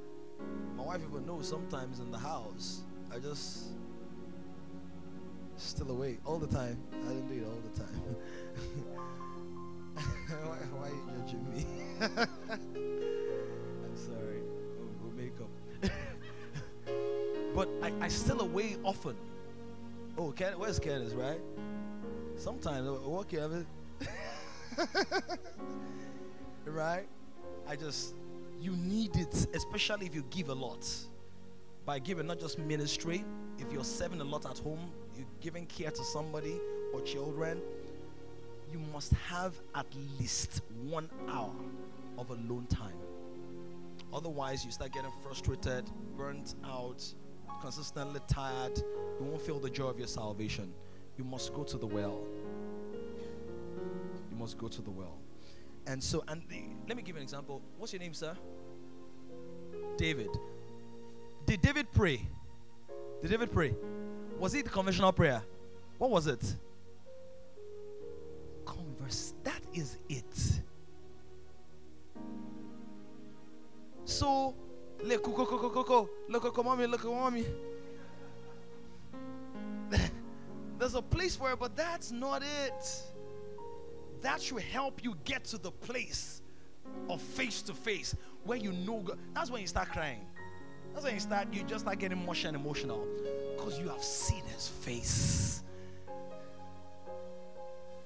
My wife even knows sometimes in the house, I just still away all the time. I didn't do it all the time. <laughs> why, why are you judging me? <laughs> I'm sorry. We'll, make up. <laughs> but I, I still away often. Oh, Ken, where's Candace, right? Sometimes, uh, what Kevin? right? I just, you need it, especially if you give a lot. By giving, not just ministry, if you're serving a lot at home, you're giving care to somebody or children, you must have at least one hour of alone time. Otherwise, you start getting frustrated, burnt out, consistently tired. You won't feel the joy of your salvation. You must go to the well. You must go to the well. And so, and the, let me give you an example. What's your name, sir? David. Did David pray? Did David pray? Was it conventional prayer? What was it? Converse. That is it. So, look, go, go, go, look, look, mommy, look, mommy. <laughs> There's a place for it, but that's not it. That should help you get to the place of face to face where you know God. That's when you start crying. That's when you start, you just start getting emotional and emotional because you have seen His face.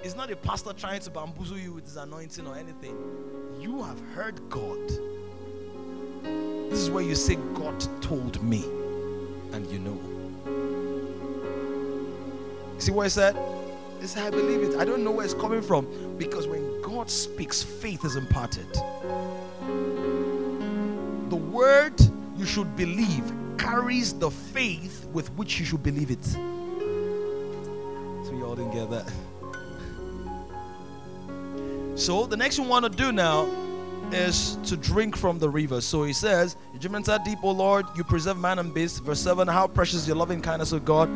It's not a pastor trying to bamboozle you with his anointing or anything. You have heard God. This is where you say, God told me, and you know. See what I said? He said, I believe it. I don't know where it's coming from because when God speaks, faith is imparted. The word you should believe carries the faith with which you should believe it. So you all didn't get that. So the next thing we want to do now is to drink from the river. So he says, Judgments are deep, O Lord, you preserve man and beast. Verse 7, how precious your loving kindness, O God.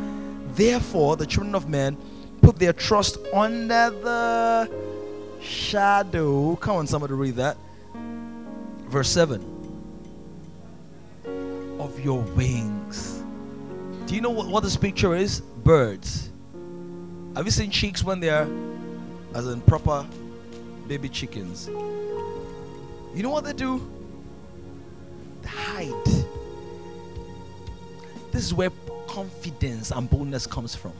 Therefore, the children of men put their trust under the shadow. Come on, somebody read that. Verse 7 of your wings. Do you know what, what this picture is? Birds. Have you seen chicks when they're as in proper baby chickens? You know what they do? They hide. This is where confidence and boldness comes from.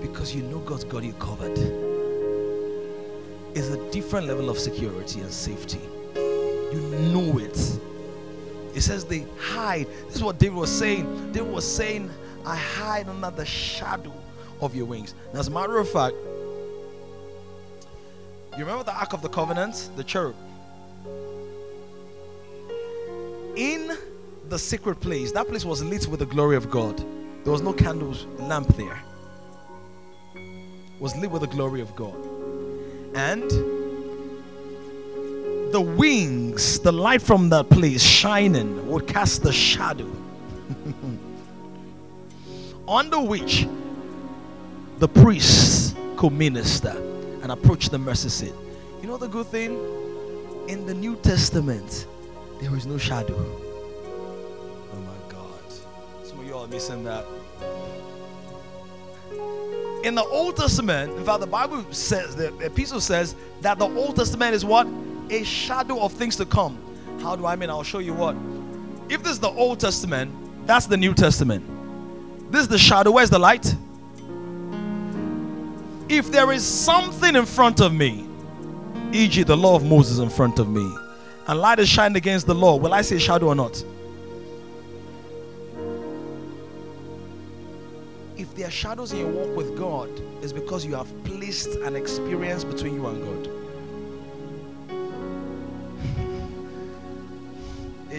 Because you know God's got you covered. It's a different level of security and safety. You know it. It says they hide. This is what David was saying. David was saying, I hide under the shadow of your wings. Now, as a matter of fact, you remember the Ark of the Covenant, the cherub? In the secret place, that place was lit with the glory of God. There was no candles, lamp there. It was lit with the glory of God. And the wings, the light from that place shining, would cast the shadow <laughs> under which the priests could minister and approach the mercy seat. You know the good thing? In the New Testament, there is no shadow. Oh my God. Some of you are missing that. In the Old Testament, in fact, the Bible says, the epistle says that the Old Testament is what? A shadow of things to come. How do I mean? I'll show you what. If this is the Old Testament, that's the New Testament. This is the shadow. Where's the light? If there is something in front of me, e.g., the law of Moses in front of me, and light is shining against the law, will I say shadow or not? If there are shadows in your walk with God, it's because you have placed an experience between you and God.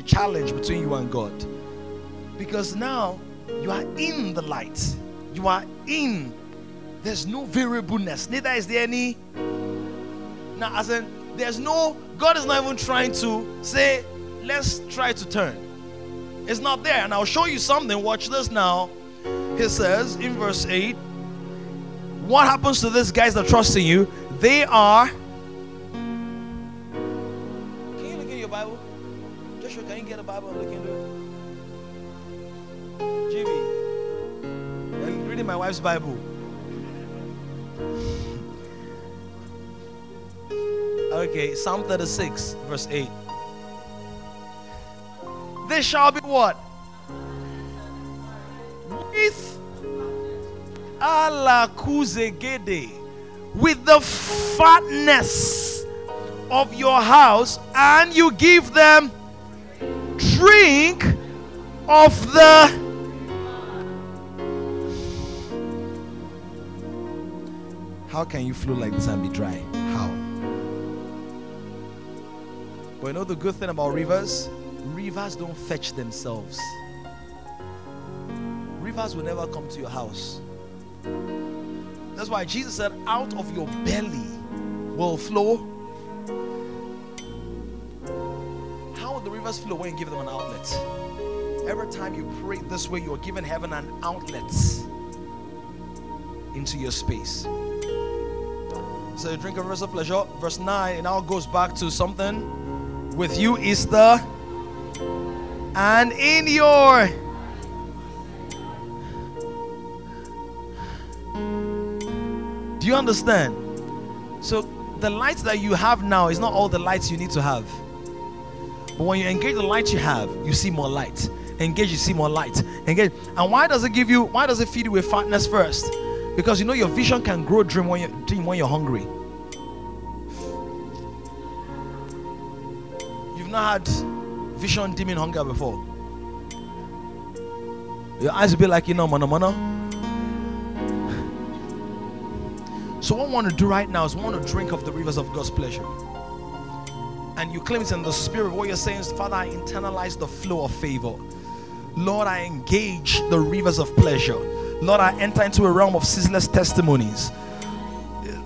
Challenge between you and God. Because now you are in the light. You are in. There's no variableness. Neither is there any. Now, as in, there's no. God is not even trying to say, let's try to turn. It's not there. And I'll show you something. Watch this now. He says in verse 8 What happens to these guys that trust in you? They are. Joshua, can you get a Bible and look into it? GB, I'm reading my wife's Bible. <laughs> Okay, Psalm 36, verse 8. This shall be what? With alakuzegede, with the fatness of your house, and you give them drink of the How can you flow like this and be dry? How? But you know the good thing about rivers? Rivers don't fetch themselves. Rivers will never come to your house. That's why Jesus said, Out of your belly will flow. How the rivers flow when you give them an outlet? Every time you pray this way, you're giving heaven an outlet into your space. So you drink a rivers of pleasure. Verse 9, it now goes back to something. With you is the and in your Do you understand? So the lights that you have now is not all the lights you need to have. But when you engage the light you have, you see more light. Engage, you see more light. Engage. And why does it give you, why does it feed you with fatness first? Because you know your vision can grow dream when you dream when you're hungry. You've not had vision dimming hunger before. Your eyes will be like, you know, mono mono. So what I want to do right now is I want to drink of the rivers of God's pleasure. And you claim it in the spirit. What you're saying is, Father, I internalize the flow of favor. Lord, I engage the rivers of pleasure. Lord, I enter into a realm of ceaseless testimonies.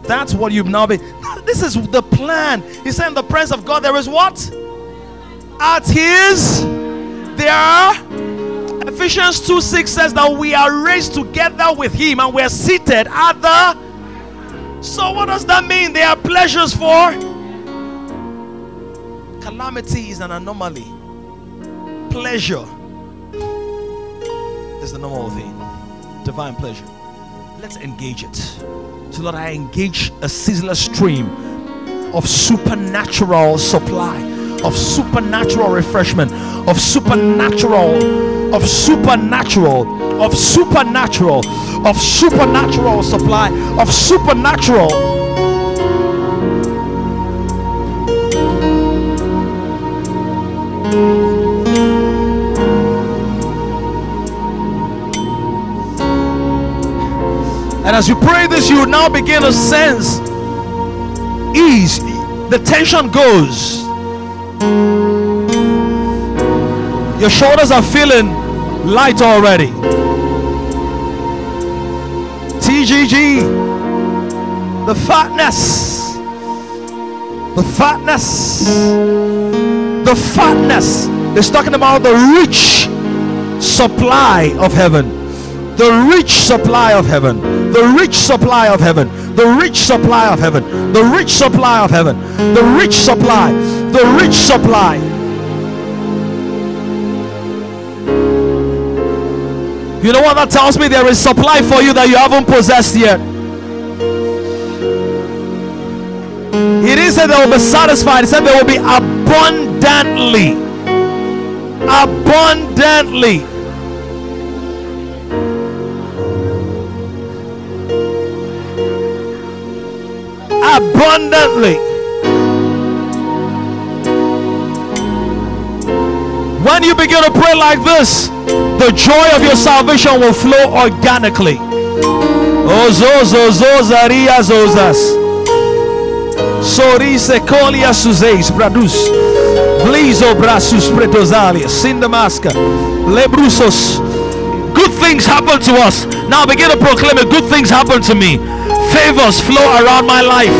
That's what you've now been. This is the plan. He said, in the presence of God, there is what? At His, there are. Ephesians 2 6 says that we are raised together with Him and we're seated at the. So, what does that mean? There are pleasures for. Calamity is an anomaly, pleasure is the normal thing divine pleasure. Let's engage it. So that I engage a ceaseless stream of supernatural supply, of supernatural refreshment, of supernatural, of supernatural, of supernatural, of supernatural supply, of supernatural. And as you pray this, you now begin to sense ease. The tension goes. Your shoulders are feeling light already. TGG. The fatness. The fatness. The fatness. It's talking about the rich supply of heaven the rich supply of heaven, the rich supply of heaven, the rich supply of heaven, the rich supply of heaven, the rich supply, the rich supply. You know what that tells me? There is supply for you that you haven't possessed yet. He say they will be satisfied, he said they will be abundantly. Abundantly. abundantly. When you begin to pray like this, the joy of your salvation will flow organically. Oh, Zozas. Sorise suzeis bradus. Blizo oh, brasus pretosalias. Sindamaska. Lebrusos. Good things happen to us. Now begin to proclaim it. Good things happen to me. Favors flow around my life.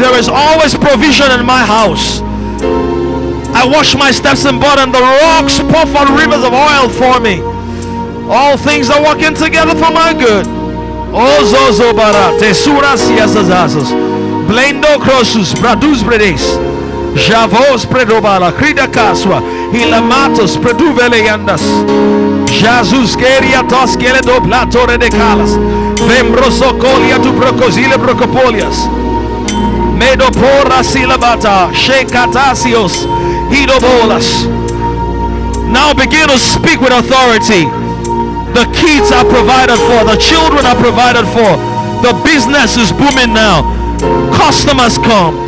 There is always provision in my house. I wash my steps in blood, and the rocks pour forth rivers of oil for me. All things are working together for my good. Ozozo bara tesuras yasazazos. Blendo crossus bradus bredes. Javos predobala crida casua. Hilamatos preduvele yandas. Jesus keria tos kele do platore de calas. Vembroso colia tu procosile procopolias. Medopora silabata. Shekatasios. Hidobolas. Now begin to speak with authority. The kids are provided for, the children are provided for, the business is booming now. Customers come.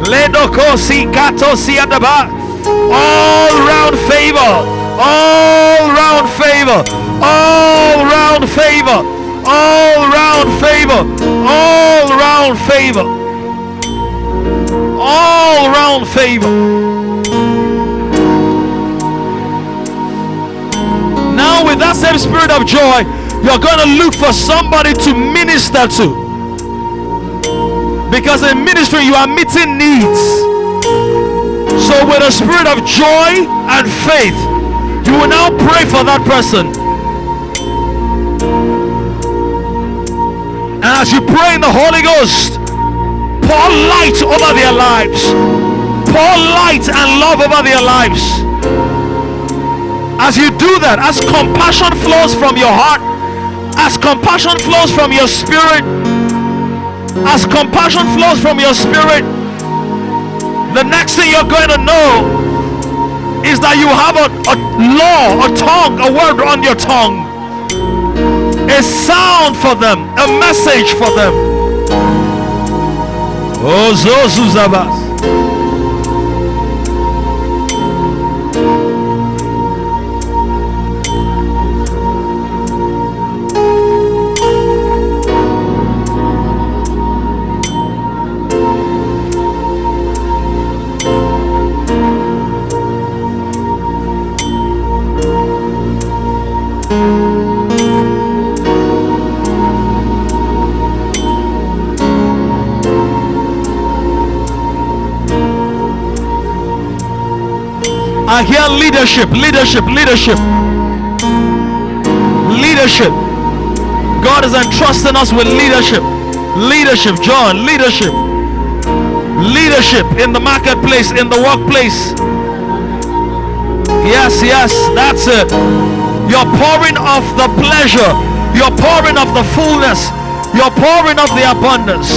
Ledoko si kato adaba. All round favor. All round favor. All round favor. All round favor. All round favor. All round favor. Now, with that same spirit of joy, you're going to look for somebody to minister to. Because in ministry, you are meeting needs. So, with a spirit of joy and faith, you will now pray for that person. And as you pray in the Holy Ghost, pour light over their lives, pour light and love over their lives. As you do that, as compassion flows from your heart, as compassion flows from your spirit, as compassion flows from your spirit, the next thing you're going to know is that you have a, a law, a tongue, a word on your tongue, a sound for them, a message for them. Oh. I hear leadership, leadership, leadership, leadership. God is entrusting us with leadership, leadership, John, leadership, leadership in the marketplace, in the workplace. Yes, yes, that's it. You're pouring off the pleasure, you're pouring off the fullness, you're pouring off the abundance.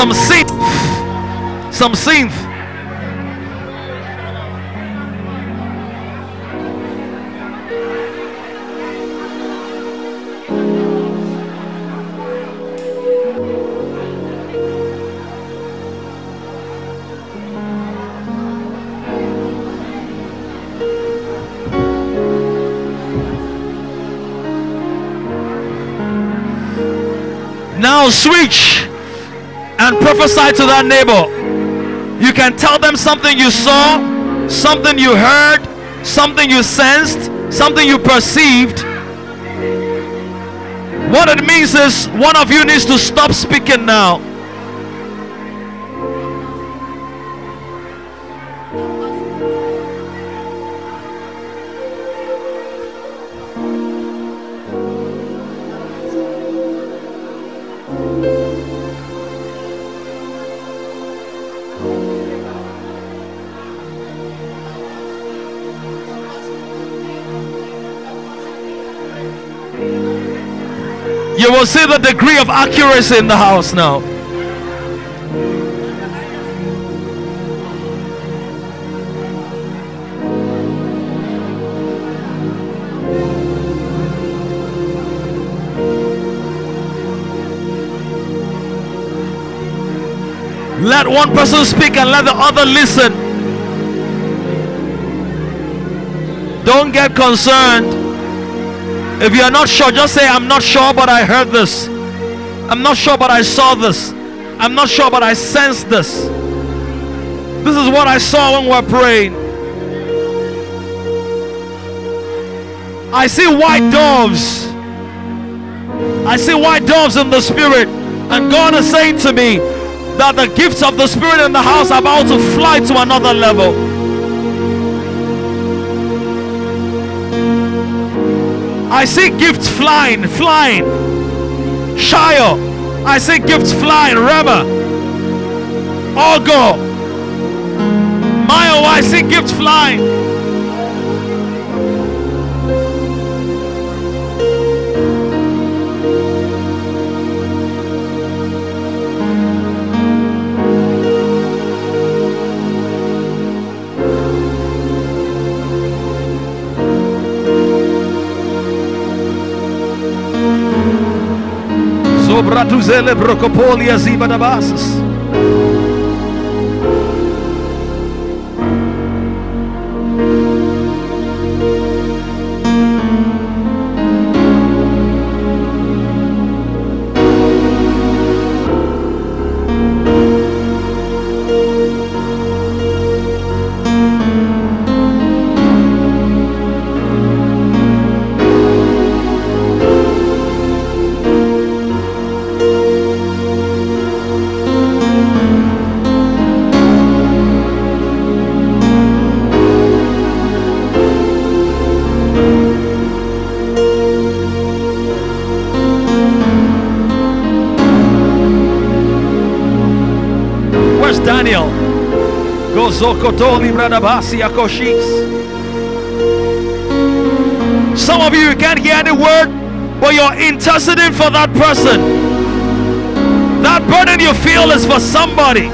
Some synth. Some synth. Now switch and prophesy to that neighbor. You can tell them something you saw, something you heard, something you sensed, something you perceived. What it means is one of you needs to stop speaking now. See the degree of accuracy in the house now. Let one person speak and let the other listen. Don't get concerned. If you are not sure, just say, I'm not sure, but I heard this. I'm not sure, but I saw this. I'm not sure, but I sensed this. This is what I saw when we're praying. I see white doves. I see white doves in the spirit. And God is saying to me that the gifts of the spirit in the house are about to fly to another level. I see gifts flying, flying. Shire. I see gifts flying. Rema. Ogo. Mayo. I see gifts flying. Zobratuzele brokopolia zibadabasas. Some of you can't hear the word, but you're interceding for that person. That burden you feel is for somebody.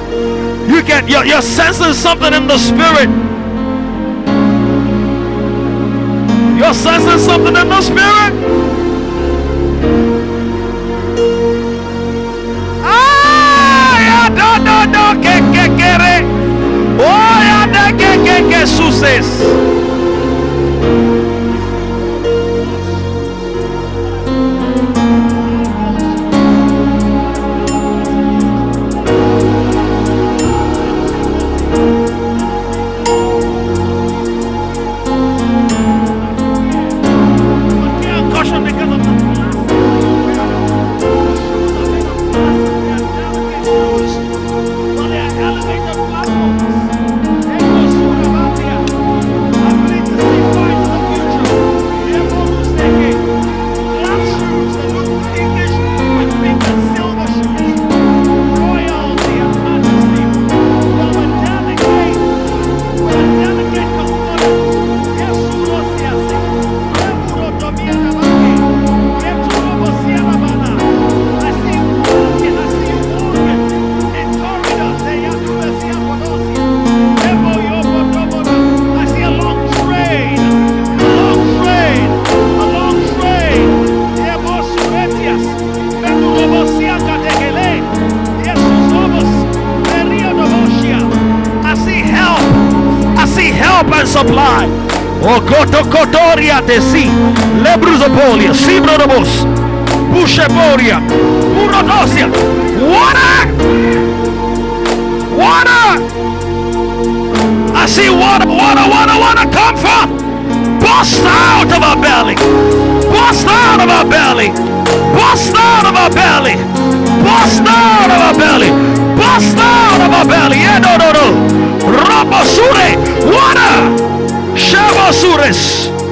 You can you're, you're sensing something in the spirit. You're sensing something in the spirit. Ah, de que que kotoria te si, lebruzopolia, sibrodobos, busheboria, urodosia, water, water. I see water, water, water, water come from. Bust out of our belly. Bust out of our belly. Bust out of our belly. Bust out of our belly. Bust out of our belly. Yeah, no, no, no. Rabasure. Water. Shabasures.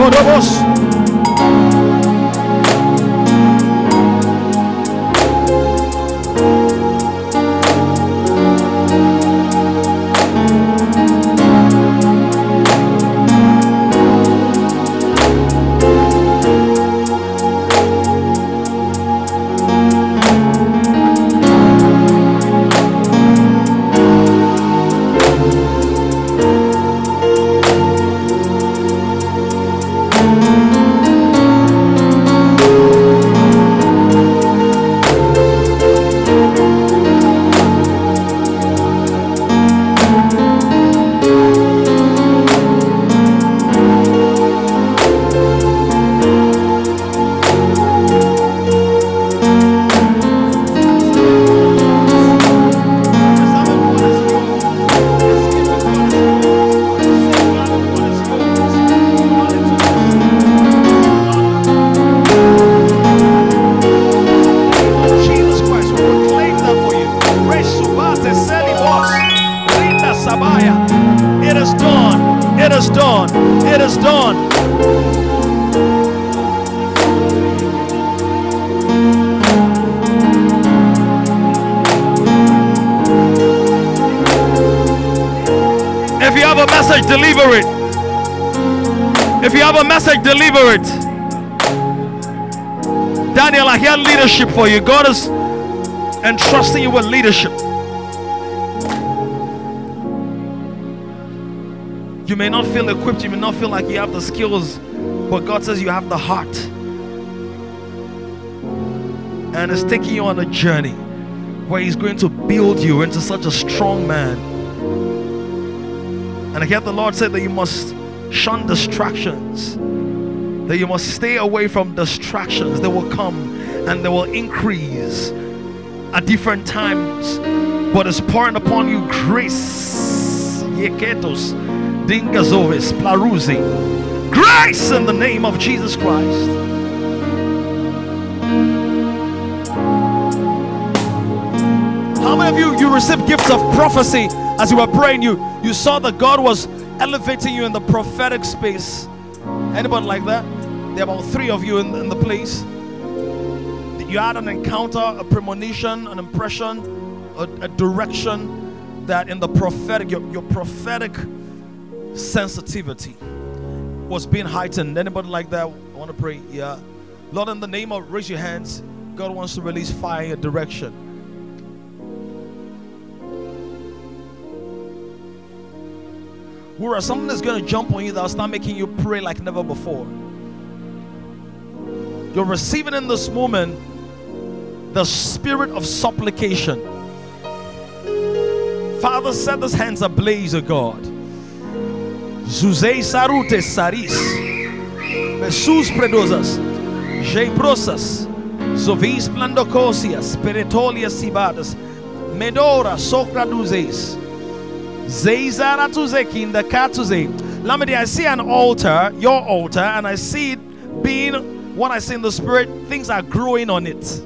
Orobos. For you. God is entrusting you with leadership. You may not feel equipped, you may not feel like you have the skills, but God says you have the heart. And is taking you on a journey where He's going to build you into such a strong man. And hear the Lord said that you must shun distractions, that you must stay away from distractions. that will come and they will increase at different times, but it's pouring upon you grace. Yeketos, dingazoves, plaruzi. Grace in the name of Jesus Christ. How many of you you received gifts of prophecy as you were praying? You you saw that God was elevating you in the prophetic space. Anybody like that? There are about three of you in, in the place. You had an encounter, a premonition, an impression, a, a direction that in the prophetic, your, your prophetic sensitivity was being heightened. Anybody like that? I want to pray. Yeah. Lord, in the name of raise your hands. God wants to release fire in your direction. Whereas something is going to jump on you that'll start making you pray like never before. You're receiving in this moment the spirit of supplication. Father, set these hands ablaze, O God. Zuzei sarute saris. Jesus predosas. Jebrosas. Zovis plandocosias. Peretolias cibadas. Medora socraduzes. Zeizaratuzekinda katuze. Lamidi, I see an altar, your altar, and I see it being what I see in the spirit. Things are growing on it.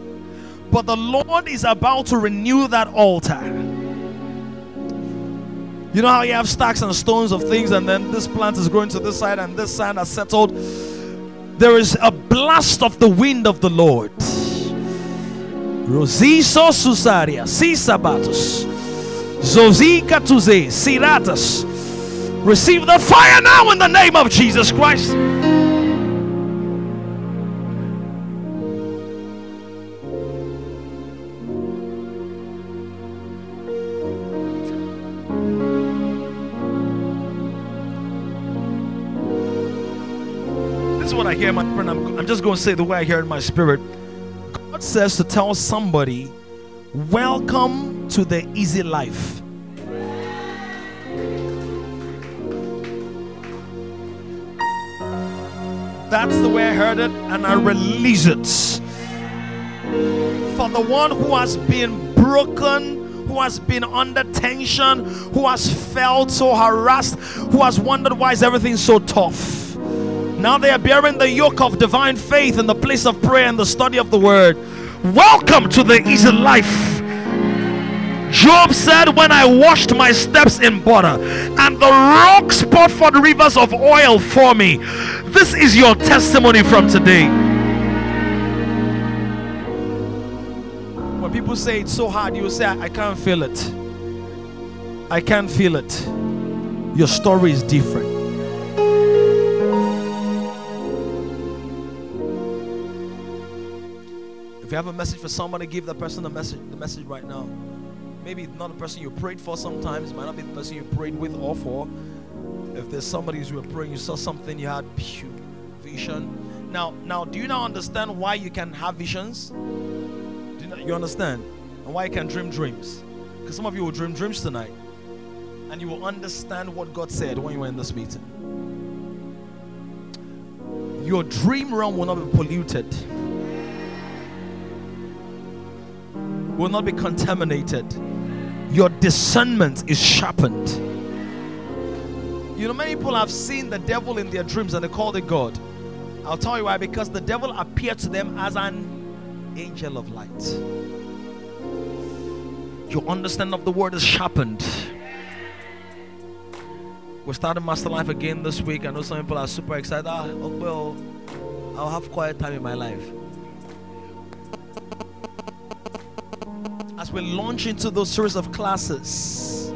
But the Lord is about to renew that altar. You know how you have stacks and stones of things, and then this plant is growing to this side, and this side has settled. There is a blast of the wind of the Lord. Rosiso susaria, sisabatus, zozika tuze, siratas. Receive the fire now in the name of Jesus Christ. I hear, my friend. I'm, I'm just going to say the way I hear in my spirit. God says to tell somebody, Welcome to the easy life. That's the way I heard it, and I release it. For the one who has been broken, who has been under tension, who has felt so harassed, who has wondered why is everything so tough. Now they are bearing the yoke of divine faith in the place of prayer and the study of the word. Welcome to the easy life. Job said, When I washed my steps in butter, and the rocks poured forth rivers of oil for me. This is your testimony from today. When people say it's so hard, you say, I can't feel it. I can't feel it. Your story is different. You have a message for somebody, give that person the message, the message right now. Maybe not the person you prayed for sometimes, might not be the person you prayed with or for. If there's somebody who were praying, you saw something, you had vision. Now, now, do you now understand why you can have visions? Do you, know, you understand? And why you can dream dreams? Because some of you will dream dreams tonight. And you will understand what God said when you were in this meeting. Your dream realm will not be polluted. Will not be contaminated. Your discernment is sharpened. You know, many people have seen the devil in their dreams and they called it God. I'll tell you why because the devil appeared to them as an angel of light. Your understanding of the word is sharpened. We're starting Master Life again this week. I know some people are super excited. Ah, oh, well, I'll have quiet time in my life. As we launch into those series of classes,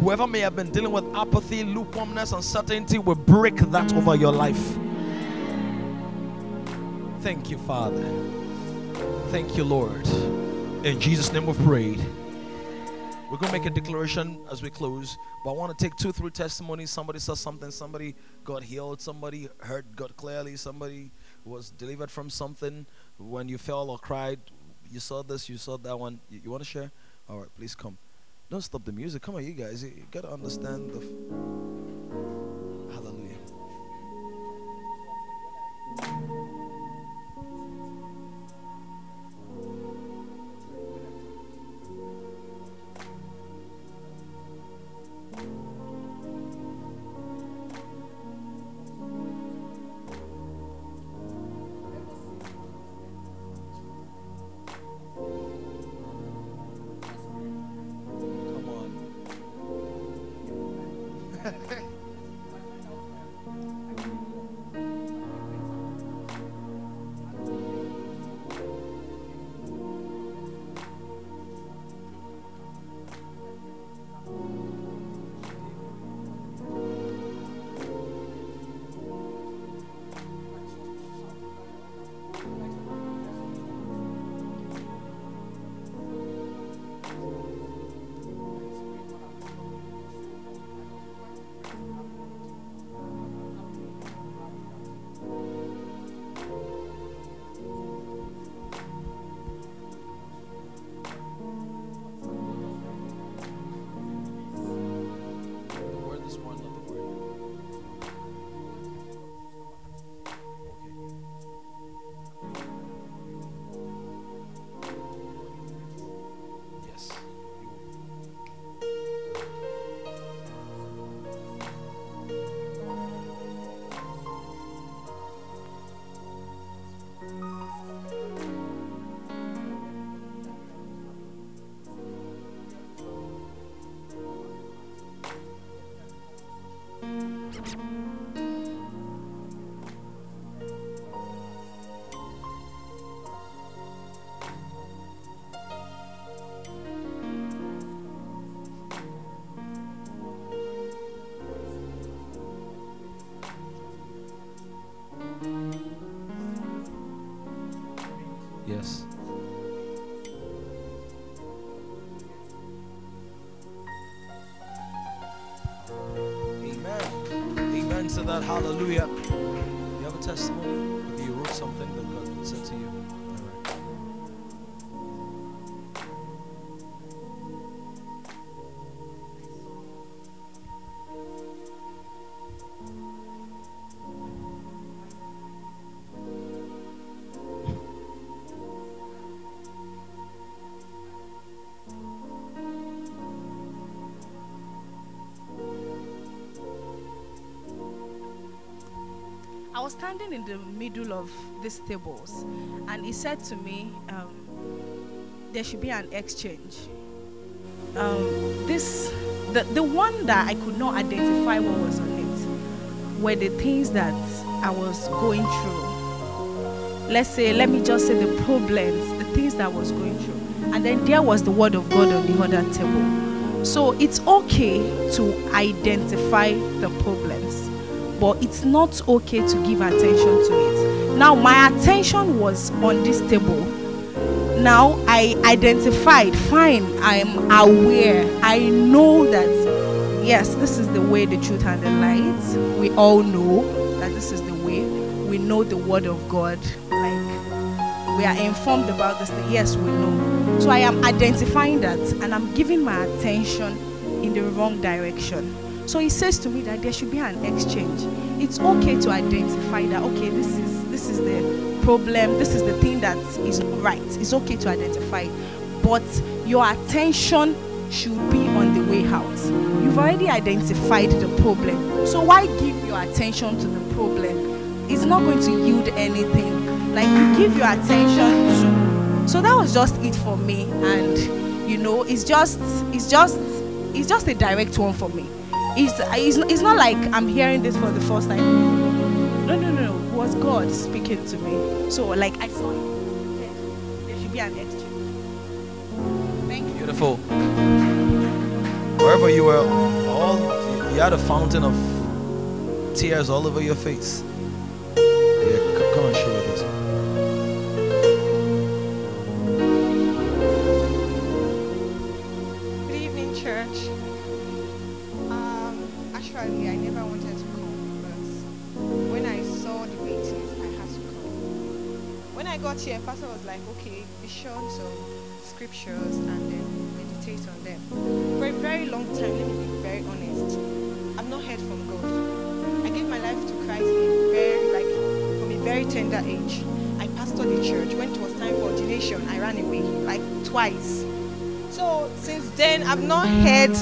Whoever may have been dealing with apathy, lukewarmness, uncertainty, will break that over your life. Thank you, Father. Thank you, Lord. In Jesus' name we've prayed. We're going to make a declaration as we close, but I want to take two, three testimonies. Somebody saw something, somebody got healed, somebody heard God clearly, somebody was delivered from something. When you fell or cried, you saw this, you saw that one. You, you want to share? All right, please come. Don't stop the music. Come on, you guys. You, you got to understand the. F- Hallelujah. Come that. Hallelujah. You have a testimony? Maybe you wrote something that God said to you. In the middle of these tables, and he said to me, um, "There should be an exchange." Um, this, the the one that I could not identify what was on it, were the things that I was going through. Let's say, let me just say the problems, the things that I was going through, and then there was the word of God on the other table. So it's okay to identify the problems but it's not okay to give attention to it. Now, my attention was on this table. Now, I identified, fine, I'm aware, I know that, yes, this is the way, the truth, and the light. We all know that this is the way. We know the word of God. Like, we are informed about this thing. Yes, we know. So, I am identifying that and I'm giving my attention in the wrong direction. So he says to me that there should be an exchange. It's okay to identify that okay, this is this is the problem, this is the thing that is right. It's okay to identify, but your attention should be on the way out. You've already identified the problem. So why give your attention to the problem? It's not going to yield anything. Like you give your attention to so that was just it for me and you know it's just it's just it's just a direct one for me it's, it's, it's not like i'm hearing this for the first time. No no no. It was god speaking to me? So like i saw it there should be an exchange thank you. Beautiful. Wherever you were, all you had a fountain of tears all over your face. Scriptures and then meditate on them." For a very long time, let me be very honest, I've not heard from God. I gave my life to Christ very, like, from a very tender age. I pastored the church. When it was time for ordination, I ran away like twice. So since then, I've not heard.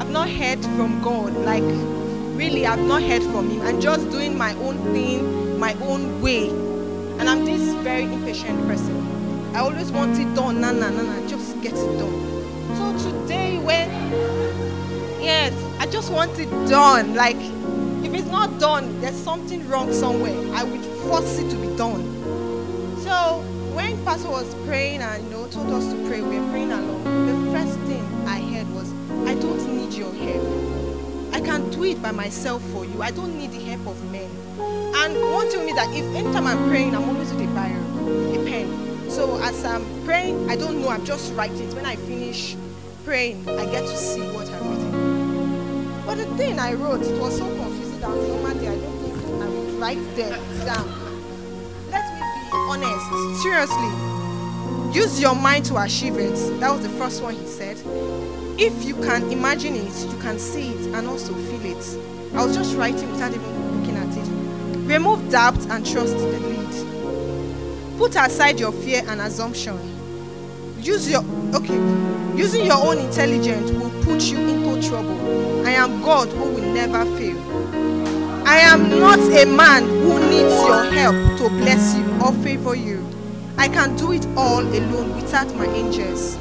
I've not heard from God. Like really, I've not heard from Him. I'm just doing my own thing, my own way, and I'm this very impatient person. I always want it done. Nah, nah, nah, nah. Just get it done. So today, when yes, I just want it done. Like if it's not done, there's something wrong somewhere. I would force it to be done. So when Pastor was praying and you know told us to pray, we were praying along. The first thing I heard was, I don't need your help. I can do it by myself for you. I don't need the help of men. And one told me that if anytime I'm praying, I'm always with a biro, a pen. So as I'm praying, I don't know, I'm just writing. When I finish praying, I get to see what I'm writing. But the thing I wrote, it was so confusing that normally I don't think I would write them down. Let me be honest. Seriously. Use your mind to achieve it. That was the first one he said. If you can imagine it, you can see it and also feel it. I was just writing without even looking at it. Remove doubt and trust the lead. Put aside your fear and assumption. Use your okay. Using your own intelligence will put you into trouble. I am God who will never fail. I am not a man who needs your help to bless you or favor you. I can do it all alone without my angels.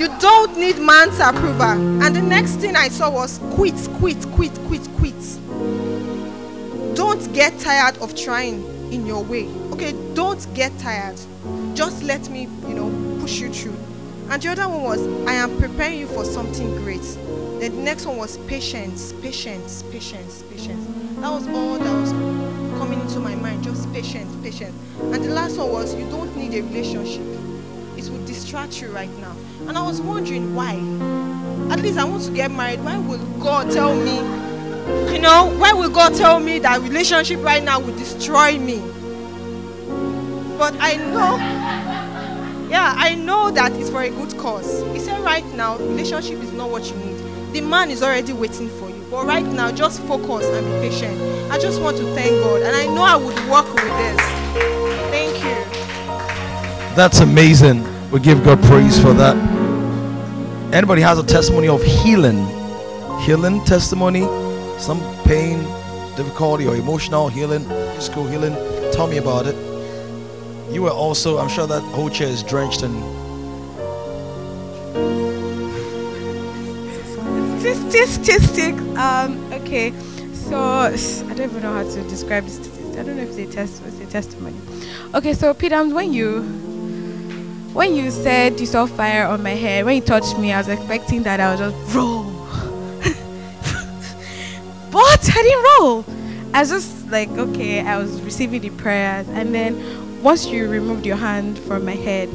You don't need man's approval. And the next thing I saw was quit, quit, quit, quit, quit. Don't get tired of trying in your way. Okay, don't get tired. Just let me, you know, push you through. And the other one was, I am preparing you for something great. The next one was patience, patience, patience, patience. That was all that was coming into my mind. Just patience, patience. And the last one was, you don't need a relationship. It will distract you right now. And I was wondering why. At least I want to get married. Why will God tell me? You know, why will God tell me that relationship right now will destroy me? But I know, yeah, I know that it's for a good cause. He said, right now, relationship is not what you need. The man is already waiting for you. But right now, just focus and be patient. I just want to thank God, and I know I would work with this. Thank you. That's amazing. We give God praise for that. Anybody has a testimony of healing? Healing testimony? Some pain, difficulty, or emotional healing, physical healing? Tell me about it. You were also, I'm sure that whole chair is drenched in. statistic. Um, okay, so I don't even know how to describe this. I don't know if it's a test. It's a testimony. Okay, so Peter, when you when you said you saw fire on my head, when you touched me, I was expecting that I would just roll. <laughs> but I didn't roll. I was just like, okay, I was receiving the prayers, and then once you removed your hand from my head,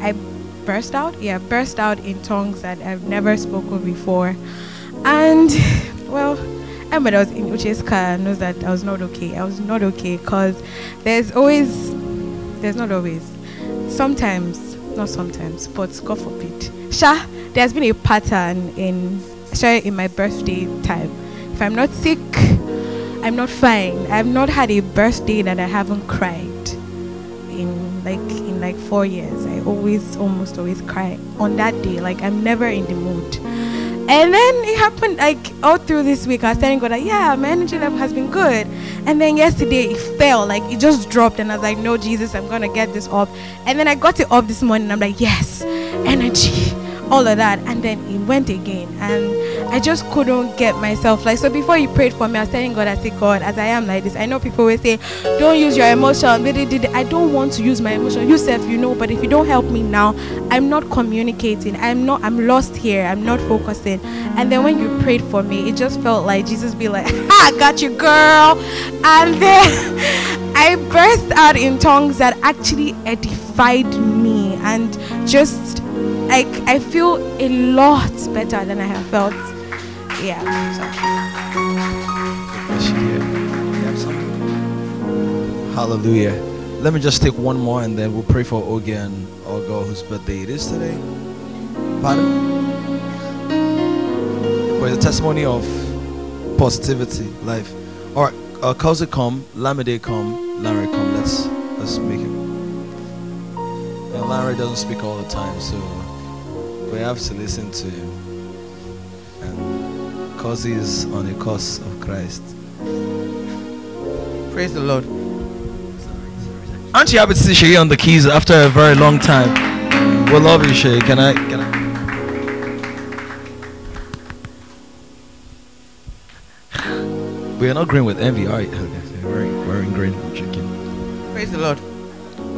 I burst out. Yeah, burst out in tongues that I've never spoken before. And <laughs> well, everybody was in Uche's car knows that I was not okay. I was not okay because there's always, there's not always, sometimes, not sometimes, but God forbid. Sha, there's been a pattern in, sorry, in my birthday time. If I'm not sick, I'm not fine. I've not had a birthday that I haven't cried like four years. I always almost always cry on that day. Like I'm never in the mood. And then it happened like all through this week. I was telling God like, yeah, my energy level has been good. And then yesterday it fell, like it just dropped, and I was like, no, Jesus, I'm gonna get this up. And then I got it up this morning. I'm like, yes, energy. All of that. And then it went again. And I just couldn't get myself like so before you prayed for me, I was telling God, I said, God, as I am like this, I know people will say, Don't use your emotion. I don't want to use my emotion. You self, you know, but if you don't help me now, I'm not communicating. I'm not I'm lost here. I'm not focusing. And then when you prayed for me, it just felt like Jesus be like, <laughs> I got you, girl. And then <laughs> I burst out in tongues that actually edified me and just like I feel a lot better than I have felt. Yeah. Something? Hallelujah. Let me just take one more and then we'll pray for Ogie and Ogo whose birthday it is today. Pardon? For the testimony of positivity, life. Alright, uh Kausi come, Lamide come, Larry come. Let's let's make it. And Larry doesn't speak all the time, so we have to listen to him. And because he is on the course of Christ. Praise the Lord. Aren't you happy to see Shay on the keys after a very long time? We love you, Shay. Can I? Can I? We are not green with envy, are you? <laughs> Okay, wearing, wearing green. I'm checking. Praise the Lord.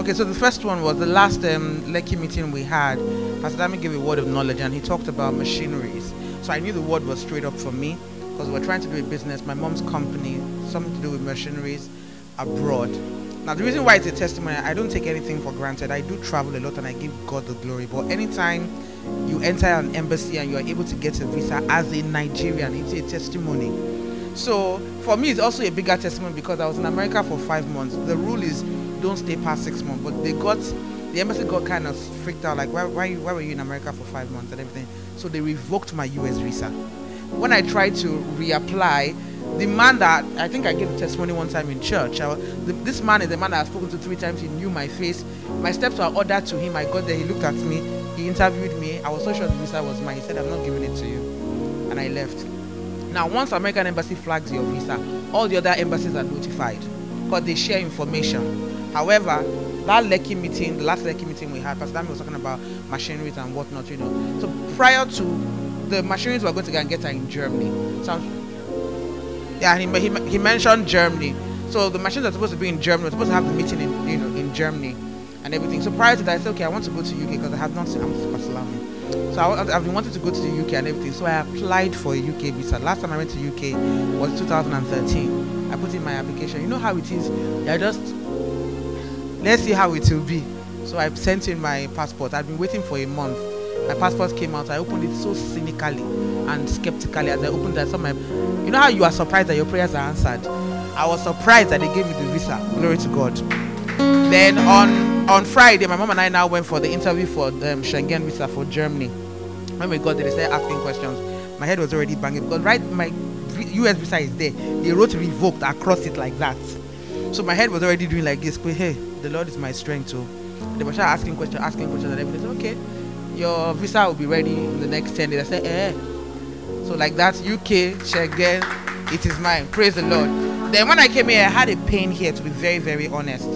Okay, so the first one was the last um, meeting we had. Pastor Dami gave a word of knowledge and he talked about machineries. So I knew the word was straight up for me because we we're trying to do a business. My mom's company, something to do with machineries abroad. Now, the reason why it's a testimony, I don't take anything for granted. I do travel a lot and I give God the glory. But anytime you enter an embassy and you are able to get a visa as a Nigerian, it's a testimony. So for me, it's also a bigger testimony because I was in America for five months. The rule is don't stay past six months, but they got the embassy got kind of freaked out, like why why why were you in America for five months and everything? So they revoked my U.S. visa. When I tried to reapply, the man that I think I gave a testimony one time in church. I, the, this man is the man that I've spoken to three times. He knew my face. My steps were ordered to him. I got there. He looked at me. He interviewed me. I was so sure the visa was mine. He said, "I'm not giving it to you," and I left. Now, once American embassy flags your visa, all the other embassies are notified because they share information. However, that Lekki meeting, the last Lekki meeting we had, Pastor Dami was talking about machineries and whatnot, you know. So prior to the machineries we're going to go and get are in Germany. Sounds yeah, he, he, he mentioned Germany. So the machines are supposed to be in Germany. We're supposed to have the meeting in you know in Germany and everything. So prior to that, I said, okay, I want to go to UK because I have not seen. I'm. So I, have been wanting to go to the UK and everything. So I applied for a UK visa. Last time I went to UK was 2013. I put in my application. You know how it is. I just let's see how it will be. So I sent in my passport. I've been waiting for a month. My passport came out. I opened it so cynically and skeptically as I opened saw my. You know how you are surprised that your prayers are answered. I was surprised that they gave me the visa. Glory to God. Then on on Friday, my mom and I now went for the interview for um, Schengen visa for Germany. When we got there, they started asking questions. My head was already banging because right, my US visa is there. They wrote revoked across it like that. So my head was already doing like this. But hey, the Lord is my strength. So they were asking questions, asking questions, and everything. Okay, your visa will be ready in the next ten days. I said, eh. So like that, UK Schengen, it is mine. Praise the Lord. Then when I came here, I had a pain here. To be very, very honest,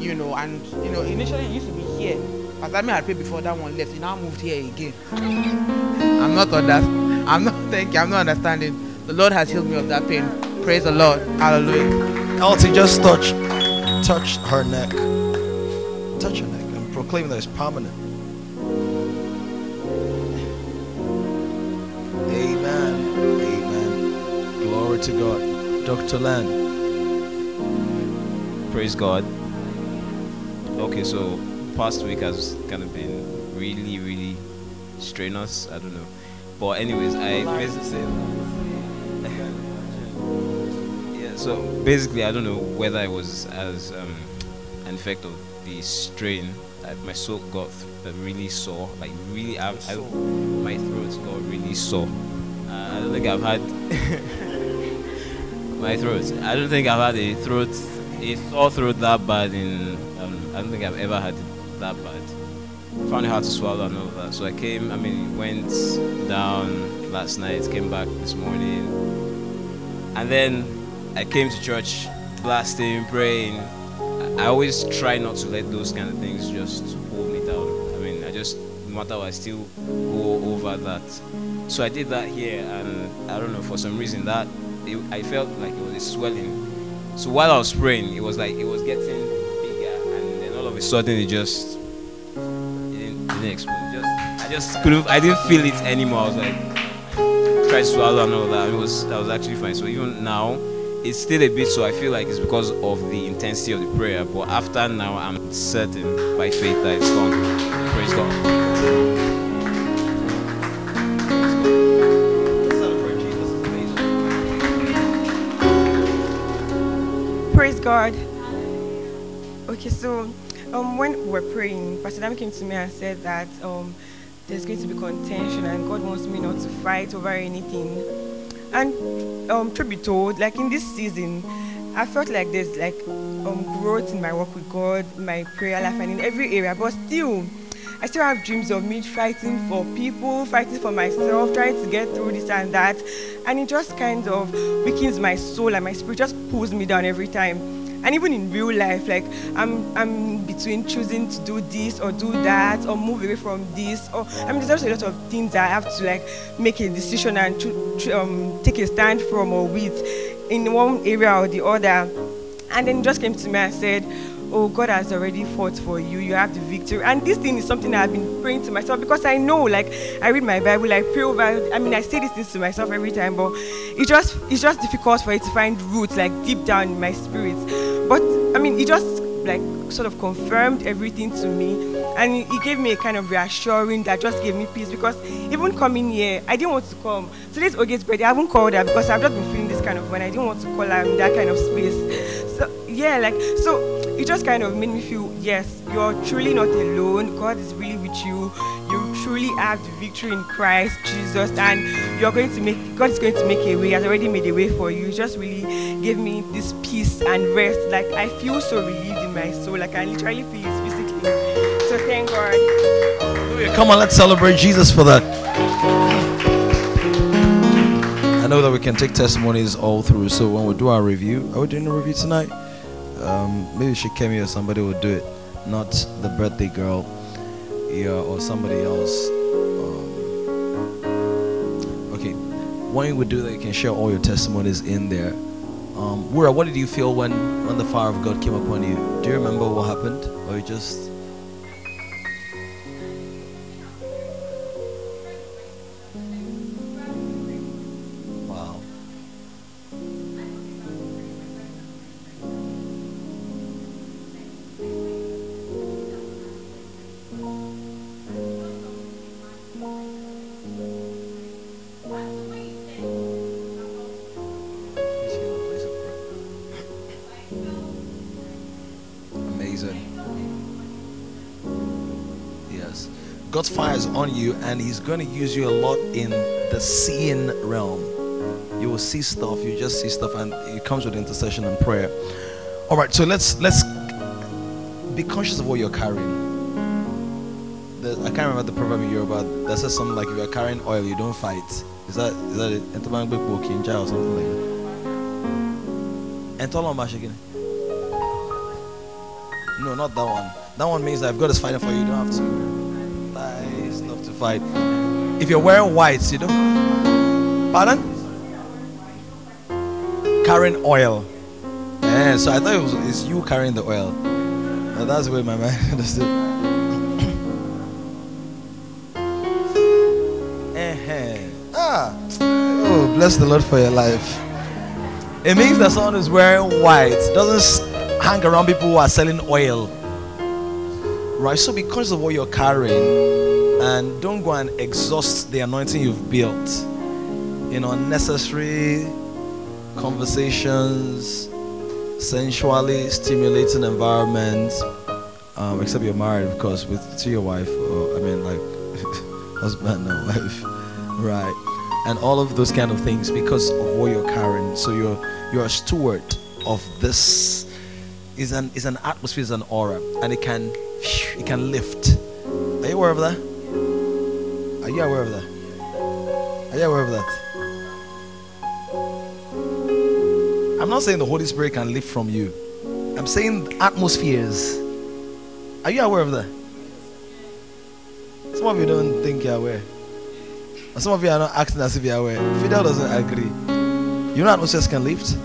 you know, and you know, initially it used to be here. As I had paid before that one left, he now moved here again. I'm not on that. I'm not. Thank you. I'm not understanding. The Lord has healed me of that pain. Praise the Lord. Hallelujah. Elsie, just touch, touch her neck. Touch her neck and proclaim that it's permanent. Amen. Amen. Glory to God. Dr. Land. Praise God. Okay, so past week has kind of been really, really strenuous. I don't know, but anyways, I yeah. So basically, I don't know whether it was as um, an effect of the strain. I, my throat got th- really sore, like really. I, I, my throat got really sore. Uh, I don't think I've had <laughs> my throat. I don't think I've had a throat, a sore throat that bad in. Um, I don't think I've ever had it that bad. Found it hard to swallow and all that. So I came. I mean, went down last night. Came back this morning, and then I came to church, blasting, praying. I- always try not to let those kind of things just hold me down. I mean, I just no matter what, I still go over that. So I did that here, and I don't know for some reason that it, I felt like it was a swelling. So while I was praying, it was like it was getting bigger, and then all of a sudden it just it didn't, it didn't explode. Just I just couldn't. I didn't feel it anymore. I was like tried to swallow and all that. It was that was actually fine. So even now, it's still a bit. So I feel like it's because of the intensity of the prayer. But after now, I'm certain by faith that it's gone. Praise God. Praise God. Okay, so um, when we were praying, Pastor Dami came to me and said that um, there's going to be contention and God wants me not to fight over anything. And um, truth be told, like in this season, I felt like there's like um, growth in my work with God, my prayer life, and in every area. But still, I still have dreams of me fighting for people, fighting for myself, trying to get through this and that. And it just kind of weakens my soul and my spirit, just pulls me down every time. And even in real life, like I'm, I'm between choosing to do this or do that or move away from this. Or I mean, there's also a lot of things that I have to like make a decision and cho- cho- um, take a stand from or with in one area or the other. And then he just came to me and said, Oh, God has already fought for you. You have the victory. And this thing is something I've been praying to myself because I know, like, I read my Bible, I pray over. I mean, I say these things to myself every time, but it just it's just difficult for it to find roots like deep down in my spirit. But I mean, it just like sort of confirmed everything to me, and it, gave me a kind of reassuring that just gave me peace because even coming here, I didn't want to come. Today's Oge's birthday. I haven't called her because I've just been feeling this kind of when I didn't want to call her in that kind of space. So yeah, like so it just kind of made me feel yes, you're truly not alone. God is really with you. Truly have the victory in Christ Jesus, and you're going to make God is going to make a way. Has already made a way for you. Just really gave me this peace and rest. Like I feel so relieved in my soul. Like I literally feel it physically. So thank God. Come on, let's celebrate Jesus for that. I know that we can take testimonies all through. So when we do our review, are we doing a review tonight? Um, maybe Shikemi or somebody will do it, not the birthday girl, or somebody else. Um, okay, when we do that, you can share all your testimonies in there. Um, Wura, what did you feel when when the fire of God came upon you? Do you remember what happened, or you just? On you, and He's going to use you a lot in the seeing realm. You will see stuff. You just see stuff, and it comes with intercession and prayer. All right. So let's let's be conscious of what you're carrying. The, I can't remember the proverb in Yoruba that says something like, "If you're carrying oil, you don't fight." Is that is that it? Bokinja or something like that? Entolomba? No, not that one. That one means that if God is fighting for you, you don't have to. Fight. If you're wearing white, you don't. Pardon? Carrying oil. Yeah, so I thought it was it's you carrying the oil. Uh, that's the way my mind <laughs> understood. Eh-heh. ah. Oh, bless the Lord for your life. It means that someone is wearing white doesn't hang around people who are selling oil. Right? So be conscious of what you're carrying and don't go and exhaust the anointing you've built in unnecessary conversations, sensually stimulating environments. Um, except you're married, of course, with to your wife, or I mean, like <laughs> husband or wife, <laughs> right? And all of those kind of things because of what you're carrying. So you're you're a steward of this. Is an is an atmosphere, is an aura, and it can it can lift. Are you aware of that? Are you aware of that? Are you aware of that? I'm not saying the Holy Spirit can lift from you. I'm saying atmospheres. Are you aware of that? Some of you don't think you're aware. Some of you are not acting as if you're aware. Fidel doesn't agree. You know atmospheres can lift?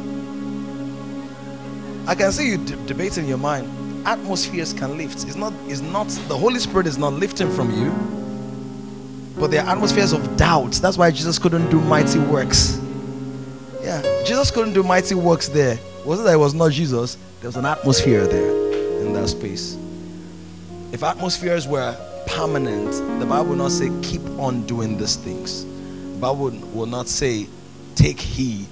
I can see you de- debating in your mind. Atmospheres can lift. It's not, it's not, the Holy Spirit is not lifting from you, but there are atmospheres of doubt. That's why Jesus couldn't do mighty works. Yeah, Jesus couldn't do mighty works there. Wasn't that it was not Jesus? There was an atmosphere there in that space. If atmospheres were permanent, the Bible will not say keep on doing these things. The Bible will not say take heed.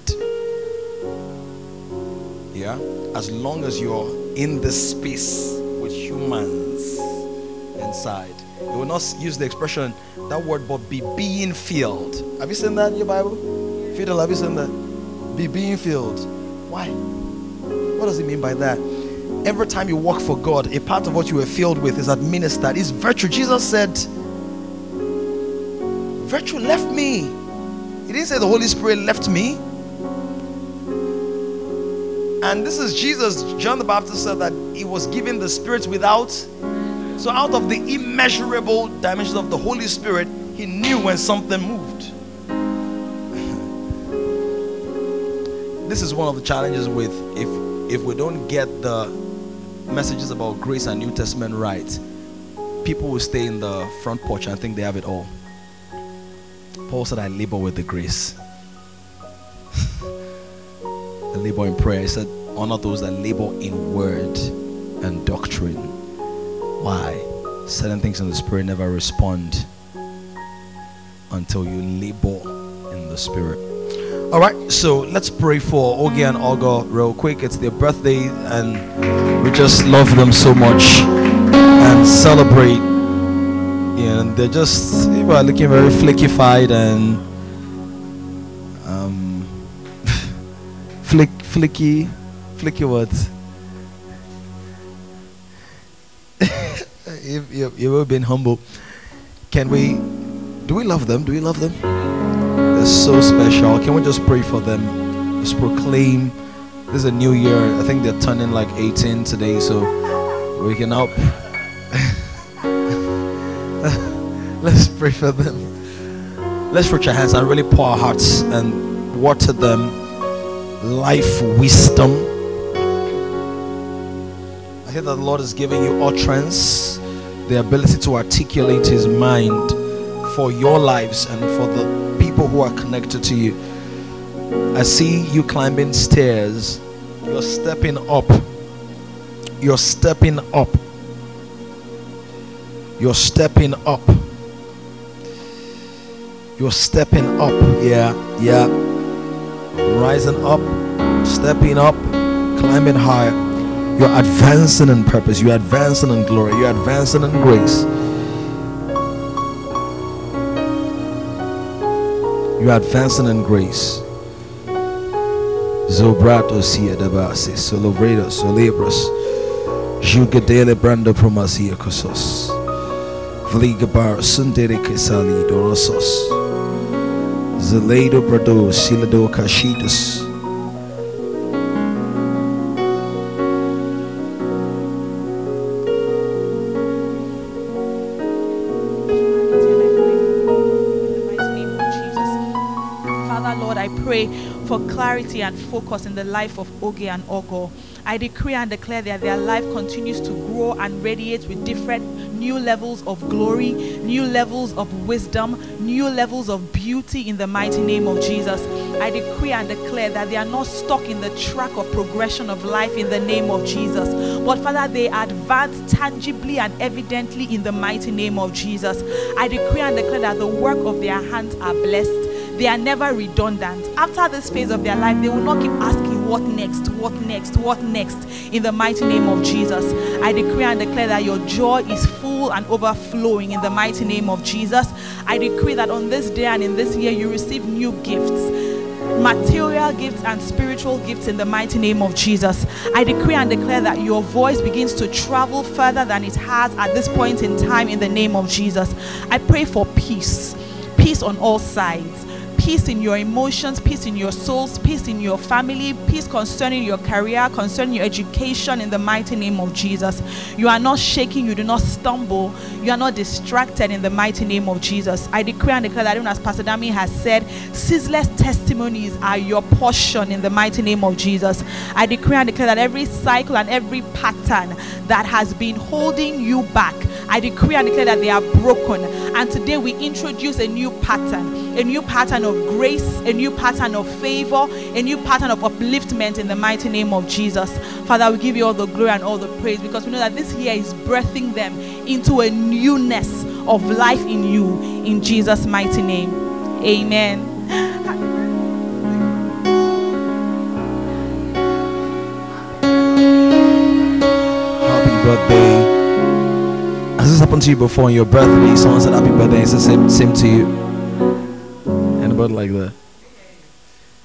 Yeah? As long as you're in the space with humans inside. It will not use the expression, that word, but be being filled. Have you seen that in your Bible? Fidel, have you seen that? Be being filled. Why? What does it mean by that? Every time you work for God, a part of what you were filled with is administered. Is virtue. Jesus said, Virtue left me. He didn't say the Holy Spirit left me. And this is Jesus. John the Baptist said that he was given the Spirit without. So, out of the immeasurable dimensions of the Holy Spirit, he knew when something moved. <laughs> this is one of the challenges with if if we don't get the messages about grace and New Testament right, people will stay in the front porch and think they have it all. Paul said, I labor with the grace. <laughs> I labor in prayer. He said, honor those that labor in word and doctrine. Why? Certain things in the spirit never respond until you labor in the spirit. All right, so let's pray for Ogie and Olga real quick. It's their birthday, and we just love them so much and celebrate. Yeah, and they're just they were looking very flickified and um, <laughs> flick, flicky, flicky what? You, you, you've been humble. Can we? Do we love them? Do we love them? They're so special. Can we just pray for them? Just proclaim. This is a new year. I think they're turning like 18 today, so we can help. <laughs> Let's pray for them. Let's reach our hands and really pour our hearts and water them life wisdom. I hear that the Lord is giving you utterance, the ability to articulate His mind for your lives and for the people who are connected to you. I see you climbing stairs. You're stepping up. You're stepping up. You're stepping up. You're stepping up. Yeah, yeah. Rising up, stepping up, climbing higher. You're advancing in purpose. You're advancing in glory. You're advancing in grace. You're advancing in grace. Zobrato sia de base, solovredo, solebros, jugadele brando promasia kosos, vligabar sundere kesali dorosos, zeledo brado silado kashidas. Clarity and focus in the life of Oge and Ogo. I decree and declare that their life continues to grow and radiate with different new levels of glory, new levels of wisdom, new levels of beauty in the mighty name of Jesus. I decree and declare that they are not stuck in the track of progression of life in the name of Jesus. But Father, they advance tangibly and evidently in the mighty name of Jesus. I decree and declare that the work of their hands are blessed they are never redundant. After this phase of their life, they will not keep asking, What next? What next? What next? In the mighty name of Jesus, I decree and declare that your joy is full and overflowing in the mighty name of Jesus. I decree that on this day and in this year, you receive new gifts material gifts and spiritual gifts in the mighty name of Jesus. I decree and declare that your voice begins to travel further than it has at this point in time in the name of Jesus. I pray for peace, peace on all sides peace in your emotions, peace in your souls, peace in your family, peace concerning your career, concerning your education in the mighty name of Jesus. You are not shaking, you do not stumble, you are not distracted in the mighty name of Jesus. I decree and declare that even as Pastor Dami has said, ceaseless testimonies are your portion in the mighty name of Jesus. I decree and declare that every cycle and every pattern that has been holding you back, I decree and declare that they are broken. And today we introduce a new pattern, a new pattern of grace, a new pattern of favor, a new pattern of upliftment in the mighty name of Jesus. Father, we give you all the glory and all the praise because we know that this year is birthing them into a newness of life in you in Jesus' mighty name. Amen. Happy birthday. Has this happened to you before on your birthday? Someone said happy birthday. It's the same, same to you. Like that?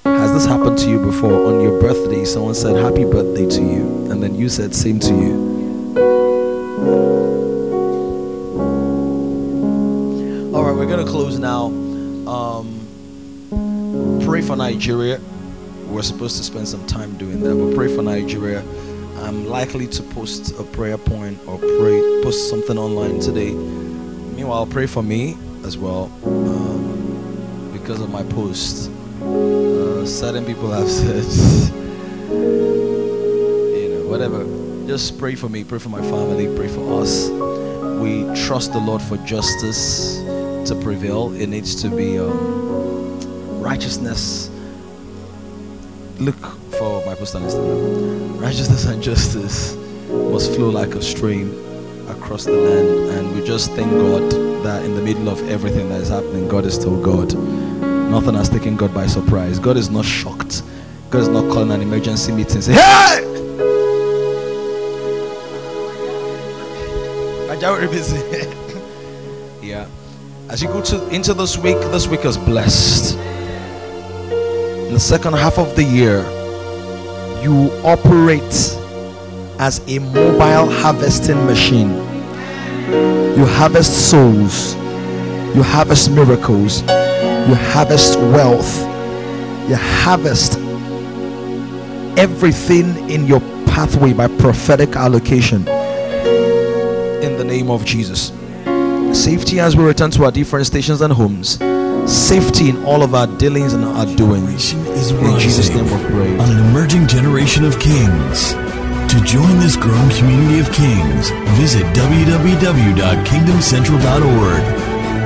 Has this happened to you before on your birthday? Someone said happy birthday to you, and then you said same to you. All right, we're gonna close now. Um, pray for Nigeria. We're supposed to spend some time doing that, but pray for Nigeria. I'm likely to post a prayer point or pray post something online today. Meanwhile, pray for me as well um, because of my post. Uh, certain people have <laughs> said, you know, whatever. Just pray for me, pray for my family, pray for us. We trust the Lord for justice to prevail. It needs to be um, righteousness. Look for my post on Instagram. Righteousness and justice must flow like a stream across the land. And we just thank God that in the middle of everything that is happening, God is still God. Nothing has taken God by surprise. God is not shocked. God is not calling an emergency meeting. Say, hey! <laughs> <laughs> yeah. As you go to into this week, this week is blessed. In the second half of the year, you operate as a mobile harvesting machine. You harvest souls, you harvest miracles, you harvest wealth, you harvest everything in your pathway by prophetic allocation in the name of Jesus. Safety as we return to our different stations and homes. Safety in all of our dealings and our doings. is In Jesus' name we pray. on an emerging generation of kings. To join this growing community of kings, visit www.kingdomcentral.org